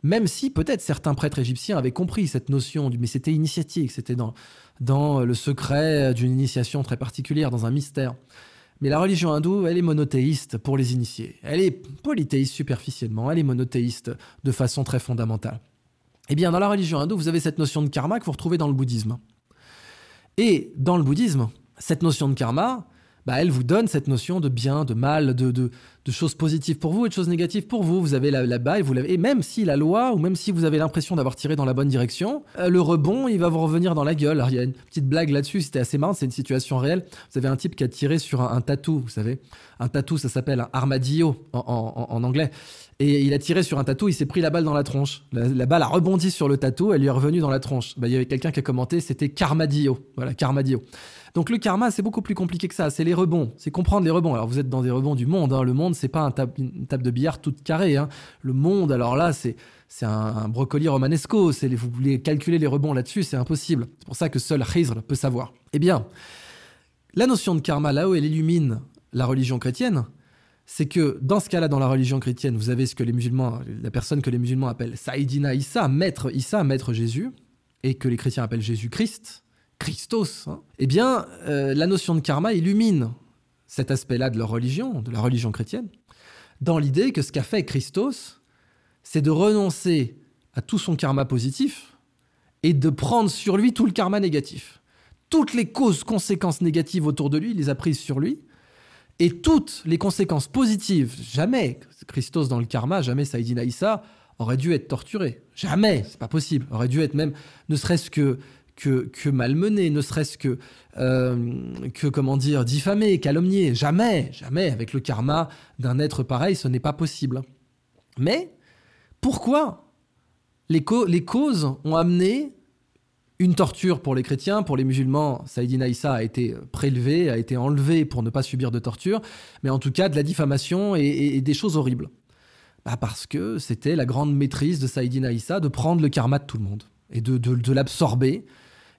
même si peut-être certains prêtres égyptiens avaient compris cette notion, mais c'était initiatique, c'était dans, dans le secret d'une initiation très particulière, dans un mystère. Mais la religion hindoue, elle est monothéiste pour les initiés. Elle est polythéiste superficiellement, elle est monothéiste de façon très fondamentale. Eh bien, dans la religion hindoue, vous avez cette notion de karma que vous retrouvez dans le bouddhisme. Et dans le bouddhisme, cette notion de karma, bah, elle vous donne cette notion de bien, de mal, de, choses positives pour vous et de choses négatives pour vous. Vous avez là-bas et vous l'avez. Et même si la loi, ou même si vous avez l'impression d'avoir tiré dans la bonne direction, euh, le rebond, il va vous revenir dans la gueule. Alors, il y a une petite blague là-dessus, c'était assez marrant, c'est une situation réelle. Vous avez un type qui a tiré sur un, tatou, vous savez. Un tatou, ça s'appelle un armadillo en, anglais. Et il a tiré sur un tatou, il s'est pris la balle dans la tronche. La, balle a rebondi sur le tatou, elle lui est revenue dans la tronche. Bah, il y avait quelqu'un qui a commenté, c'était Carmadillo. Voilà, Carmadillo. Donc le karma, c'est beaucoup plus compliqué que ça. C'est les rebonds. C'est comprendre les rebonds. Alors vous êtes dans des rebonds du monde. Hein. Le monde, c'est pas un une table de billard toute carrée. Hein. Le monde, alors là, c'est c'est un, brocoli romanesco. C'est vous voulez calculer les rebonds là-dessus, c'est impossible. C'est pour ça que seul Khizr peut savoir. Eh bien, la notion de karma, là où elle illumine la religion chrétienne, c'est que dans ce cas-là, dans la religion chrétienne, vous avez ce que les musulmans, la personne que les musulmans appellent Saïdina Issa, maître Issa, maître Jésus, et que les chrétiens appellent Jésus-Christ. Christos, hein, eh bien, euh, la notion de karma illumine cet aspect-là de leur religion, de la religion chrétienne, dans l'idée que ce qu'a fait Christos, c'est de renoncer à tout son karma positif et de prendre sur lui tout le karma négatif. Toutes les causes, conséquences négatives autour de lui, il les a prises sur lui. Et toutes les conséquences positives, jamais Christos dans le karma, jamais Saïdina Issa aurait dû être torturé. Jamais, c'est pas possible. Aurait dû être même, ne serait-ce que que, que malmener, ne serait-ce que, euh, que, comment dire, diffamer, calomnier. Jamais, jamais, avec le karma d'un être pareil, ce n'est pas possible. Mais pourquoi les, les, causes ont amené une torture pour les chrétiens, pour les musulmans, Saïdina Issa a été prélevé, a été enlevé pour ne pas subir de torture, mais en tout cas de la diffamation et, des choses horribles. Bah parce que c'était la grande maîtrise de Saïdina Issa de prendre le karma de tout le monde et de, l'absorber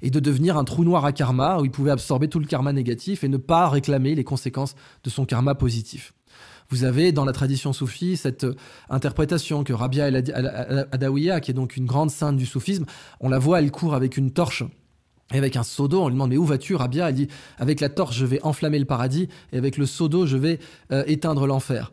et de devenir un trou noir à karma où il pouvait absorber tout le karma négatif et ne pas réclamer les conséquences de son karma positif. Vous avez dans la tradition soufie cette euh, interprétation que Rabia el-Adawiya, qui est donc une grande sainte du soufisme, on la voit, elle court avec une torche et avec un seau d'eau, on lui demande mais où vas-tu Rabia? Elle dit avec la torche je vais enflammer le paradis et avec le seau d'eau je vais euh, éteindre l'enfer.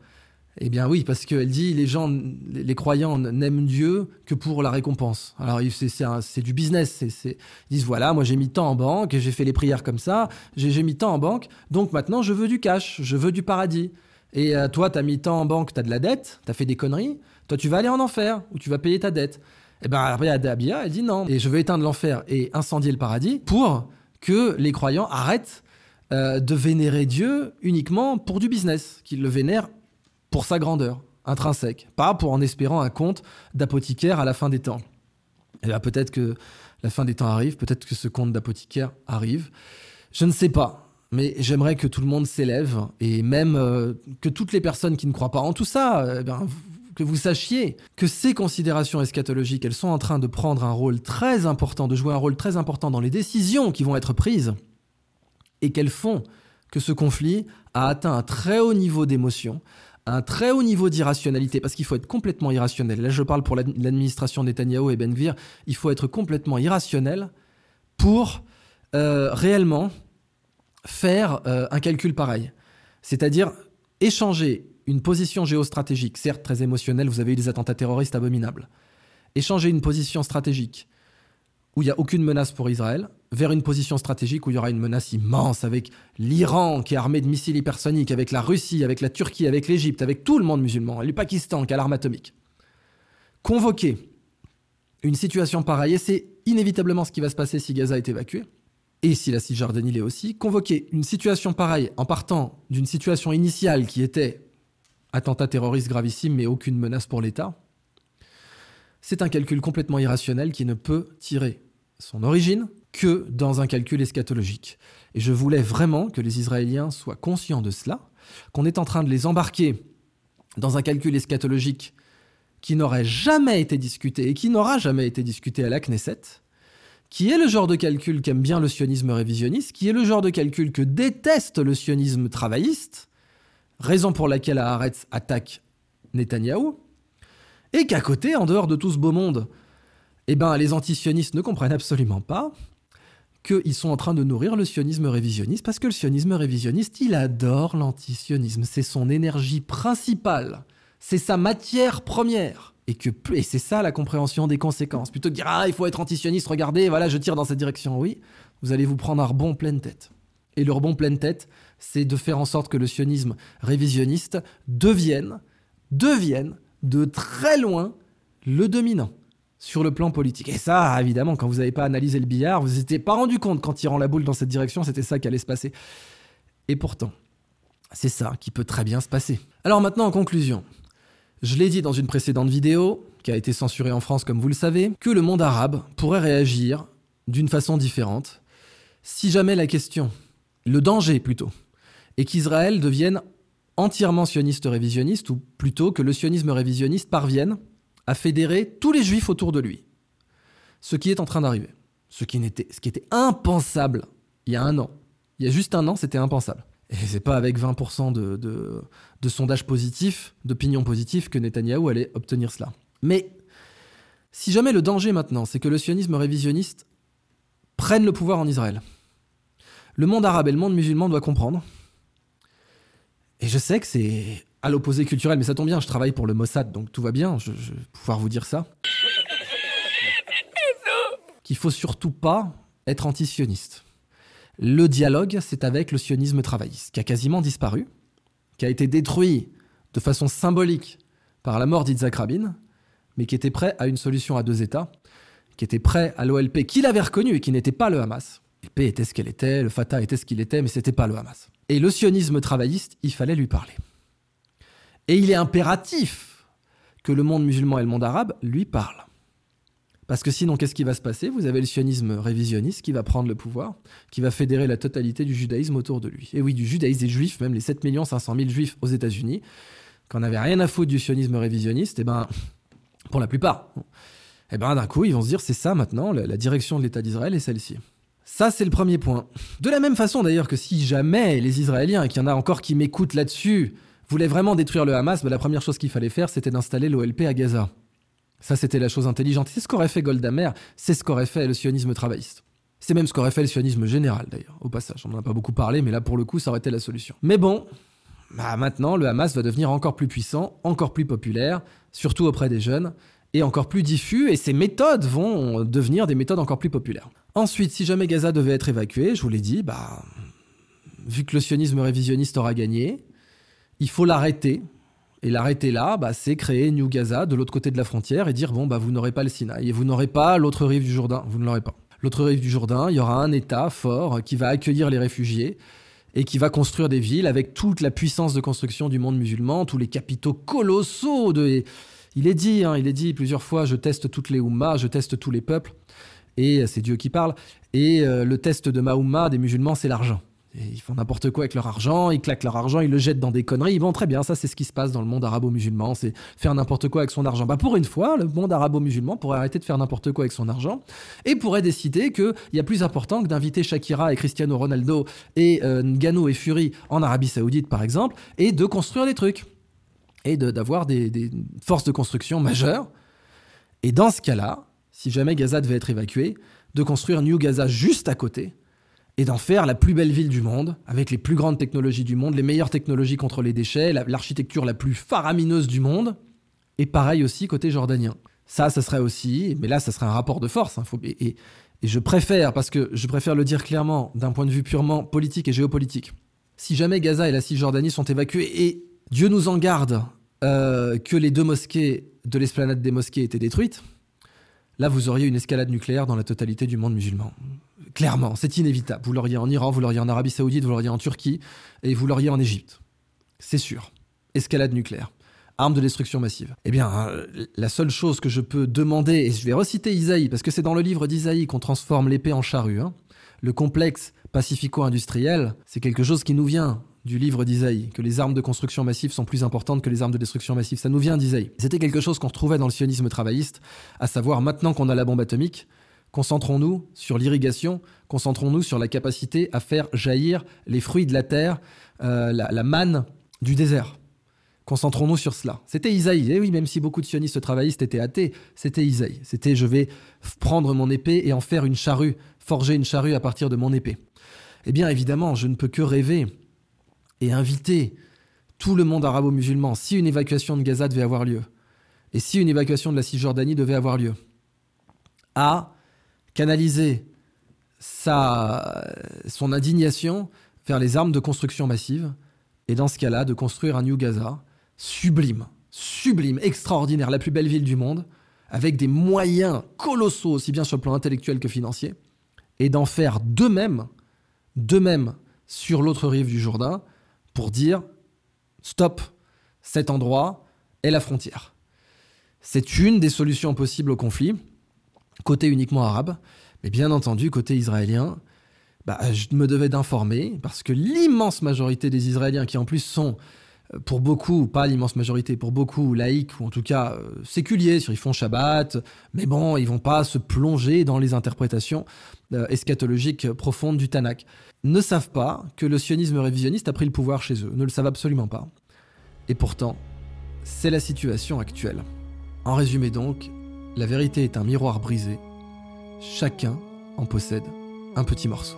Eh bien oui, parce qu'elle dit les gens, les croyants n'aiment Dieu que pour la récompense. Alors c'est du business. ils disent voilà, moi j'ai mis tant en banque, j'ai fait les prières comme ça, j'ai mis tant en banque, donc maintenant je veux du cash, je veux du paradis. Et euh, toi, tu as mis tant en banque, tu as de la dette, tu as fait des conneries, toi tu vas aller en enfer, ou tu vas payer ta dette. Et eh bien après, Abia, elle dit non, et je veux éteindre l'enfer et incendier le paradis pour que les croyants arrêtent euh, de vénérer Dieu uniquement pour du business, qu'ils le vénèrent pour sa grandeur intrinsèque, pas pour en espérant un conte d'apothicaire à la fin des temps. Et eh bien peut-être que la fin des temps arrive, peut-être que ce conte d'apothicaire arrive. Je ne sais pas, mais j'aimerais que tout le monde s'élève et même euh, que toutes les personnes qui ne croient pas en tout ça, eh bien, que vous sachiez que ces considérations eschatologiques, elles sont en train de prendre un rôle très important, de jouer un rôle très important dans les décisions qui vont être prises et qu'elles font que ce conflit a atteint un très haut niveau d'émotion, un très haut niveau d'irrationalité, parce qu'il faut être complètement irrationnel. Là, je parle pour l'administration Netanyahu et Ben Gvir, il faut être complètement irrationnel pour euh, réellement faire euh, un calcul pareil. C'est-à-dire échanger une position géostratégique, certes très émotionnelle, vous avez eu des attentats terroristes abominables, échanger une position stratégique où il n'y a aucune menace pour Israël, vers une position stratégique où il y aura une menace immense avec l'Iran qui est armé de missiles hypersoniques, avec la Russie, avec la Turquie, avec l'Égypte, avec tout le monde musulman, et le Pakistan qui a l'arme atomique. Convoquer une situation pareille, et c'est inévitablement ce qui va se passer si Gaza est évacué, et si la Cisjordanie l'est aussi, convoquer une situation pareille en partant d'une situation initiale qui était attentat terroriste gravissime mais aucune menace pour l'État, c'est un calcul complètement irrationnel qui ne peut tirer son origine que dans un calcul eschatologique. Et je voulais vraiment que les Israéliens soient conscients de cela, qu'on est en train de les embarquer dans un calcul eschatologique qui n'aurait jamais été discuté et qui n'aura jamais été discuté à la Knesset, qui est le genre de calcul qu'aime bien le sionisme révisionniste, qui est le genre de calcul que déteste le sionisme travailliste, raison pour laquelle Haaretz attaque Netanyahou, et qu'à côté, en dehors de tout ce beau monde, eh ben, les antisionistes ne comprennent absolument pas qu'ils sont en train de nourrir le sionisme révisionniste, parce que le sionisme révisionniste, il adore l'antisionisme, c'est son énergie principale, c'est sa matière première. Et, que, et c'est ça la compréhension des conséquences. Plutôt que dire Ah, il faut être antisioniste, regardez, voilà, je tire dans cette direction. Oui, vous allez vous prendre un rebond pleine tête. Et le rebond pleine tête, c'est de faire en sorte que le sionisme révisionniste devienne, devienne de très loin le dominant sur le plan politique. Et ça, évidemment, quand vous n'avez pas analysé le billard, vous n'étiez pas rendu compte qu'en tirant la boule dans cette direction, c'était ça qui allait se passer. Et pourtant, c'est ça qui peut très bien se passer. Alors maintenant, en conclusion, je l'ai dit dans une précédente vidéo, qui a été censurée en France comme vous le savez, que le monde arabe pourrait réagir d'une façon différente si jamais la question, le danger plutôt, est qu'Israël devienne entièrement sioniste révisionniste, ou plutôt que le sionisme révisionniste parvienne à fédérer tous les juifs autour de lui. Ce qui est en train d'arriver. Ce qui, était, ce qui était impensable il y a un an. Il y a juste un an, c'était impensable. Et c'est pas avec 20% de, de, de sondages positifs, d'opinions positives, que Netanyahou allait obtenir cela. Mais si jamais le danger maintenant, c'est que le sionisme révisionniste prenne le pouvoir en Israël, le monde arabe et le monde musulman doivent comprendre. Et je sais que c'est à l'opposé culturel, mais ça tombe bien, je travaille pour le Mossad, donc tout va bien, je, je vais pouvoir vous dire ça. Qu'il faut surtout pas être anti-sioniste. Le dialogue, c'est avec le sionisme travailliste, qui a quasiment disparu, qui a été détruit de façon symbolique par la mort d'Itzhak Rabin, mais qui était prêt à une solution à deux États, qui était prêt à l'OLP, qu'il avait reconnu et qui n'était pas le Hamas. L'OLP était ce qu'elle était, le Fatah était ce qu'il était, mais c'était pas le Hamas. Et le sionisme travailliste, il fallait lui parler. Et il est impératif que le monde musulman et le monde arabe lui parlent. Parce que sinon, qu'est-ce qui va se passer? Vous avez le sionisme révisionniste qui va prendre le pouvoir, qui va fédérer la totalité du judaïsme autour de lui. Et oui, du judaïsme des juifs, même les 7 500 000 juifs aux États-Unis, qu'on n'avait rien à foutre du sionisme révisionniste, et eh ben, pour la plupart, et eh ben d'un coup, ils vont se dire c'est ça maintenant, la, la direction de l'État d'Israël est celle-ci. Ça, c'est le premier point. De la même façon d'ailleurs que si jamais les Israéliens, et qu'il y en a encore qui m'écoutent là-dessus, voulait vraiment détruire le Hamas, bah, la première chose qu'il fallait faire, c'était d'installer l'OLP à Gaza. Ça, c'était la chose intelligente. C'est ce qu'aurait fait Goldamer, c'est ce qu'aurait fait le sionisme travailliste. C'est même ce qu'aurait fait le sionisme général, d'ailleurs, au passage. On n'en a pas beaucoup parlé, mais là, pour le coup, ça aurait été la solution. Mais bon, bah, maintenant, le Hamas va devenir encore plus puissant, encore plus populaire, surtout auprès des jeunes, et encore plus diffus, et ses méthodes vont devenir des méthodes encore plus populaires. Ensuite, si jamais Gaza devait être évacué, je vous l'ai dit, bah, vu que le sionisme révisionniste aura gagné, il faut l'arrêter. Et l'arrêter là, bah, c'est créer New Gaza de l'autre côté de la frontière et dire bon, bah, vous n'aurez pas le Sinaï et vous n'aurez pas l'autre rive du Jourdain. Vous ne l'aurez pas. L'autre rive du Jourdain, il y aura un État fort qui va accueillir les réfugiés et qui va construire des villes avec toute la puissance de construction du monde musulman, tous les capitaux colossaux de. Il est dit, hein, il est dit plusieurs fois, je teste toutes les Oummas, je teste tous les peuples, et c'est Dieu qui parle. Et euh, le test de Mahoma des musulmans, c'est l'argent ils font n'importe quoi avec leur argent, ils claquent leur argent, ils le jettent dans des conneries. Bon, très bien, ça c'est ce qui se passe dans le monde arabo-musulman, c'est faire n'importe quoi avec son argent. Bah pour une fois, le monde arabo-musulman pourrait arrêter de faire n'importe quoi avec son argent et pourrait décider qu'il y a plus important que d'inviter Shakira et Cristiano Ronaldo et euh, et Fury en Arabie Saoudite par exemple et de construire des trucs et d'avoir des, des forces de construction majeures. Et dans ce cas-là, si jamais Gaza devait être évacué, de construire New Gaza juste à côté et d'en faire la plus belle ville du monde, avec les plus grandes technologies du monde, les meilleures technologies contre les déchets, l'architecture la, plus faramineuse du monde, et pareil aussi côté jordanien. Ça, ça serait aussi, mais là, ça serait un rapport de force. Hein, et, je préfère, parce que je préfère le dire clairement, d'un point de vue purement politique et géopolitique, si jamais Gaza et la Cisjordanie sont évacués, et Dieu nous en garde euh, que les deux mosquées de l'esplanade des mosquées étaient détruites, là, vous auriez une escalade nucléaire dans la totalité du monde musulman. Clairement, c'est inévitable. Vous l'auriez en Iran, vous l'auriez en Arabie Saoudite, vous l'auriez en Turquie, et vous l'auriez en Égypte. C'est sûr. Escalade nucléaire. Arme de destruction massive. Eh bien, euh, la seule chose que je peux demander, et je vais reciter Isaïe, parce que c'est dans le livre d'Isaïe qu'on transforme l'épée en charrue, hein. le complexe pacifico-industriel, c'est quelque chose qui nous vient du livre d'Isaïe, que les armes de construction massive sont plus importantes que les armes de destruction massive. Ça nous vient d'Isaïe. C'était quelque chose qu'on retrouvait dans le sionisme travailliste, à savoir maintenant qu'on a la bombe atomique, Concentrons-nous sur l'irrigation, concentrons-nous sur la capacité à faire jaillir les fruits de la terre, euh, la, manne du désert. Concentrons-nous sur cela. C'était Isaïe. Et eh oui, même si beaucoup de sionistes travaillistes étaient athées, c'était Isaïe. C'était je vais prendre mon épée et en faire une charrue, forger une charrue à partir de mon épée. Eh bien, évidemment, je ne peux que rêver et inviter tout le monde arabo-musulman, si une évacuation de Gaza devait avoir lieu, et si une évacuation de la Cisjordanie devait avoir lieu, à canaliser sa, son indignation vers les armes de construction massive, et dans ce cas-là, de construire un New Gaza sublime, sublime, extraordinaire, la plus belle ville du monde, avec des moyens colossaux, aussi bien sur le plan intellectuel que financier, et d'en faire d'eux-mêmes, d'eux-mêmes sur l'autre rive du Jourdain, pour dire stop, cet endroit est la frontière. C'est une des solutions possibles au conflit, côté uniquement arabe, mais bien entendu, côté israélien, bah, je me devais d'informer, parce que l'immense majorité des Israéliens, qui en plus sont, euh, pour beaucoup, pas l'immense majorité, pour beaucoup laïcs, ou en tout cas euh, séculiers, ils font Shabbat, mais bon, ils vont pas se plonger dans les interprétations euh, eschatologiques profondes du Tanakh, ne savent pas que le sionisme révisionniste a pris le pouvoir chez eux, ne le savent absolument pas. Et pourtant, c'est la situation actuelle. En résumé donc, la vérité est un miroir brisé. Chacun en possède un petit morceau.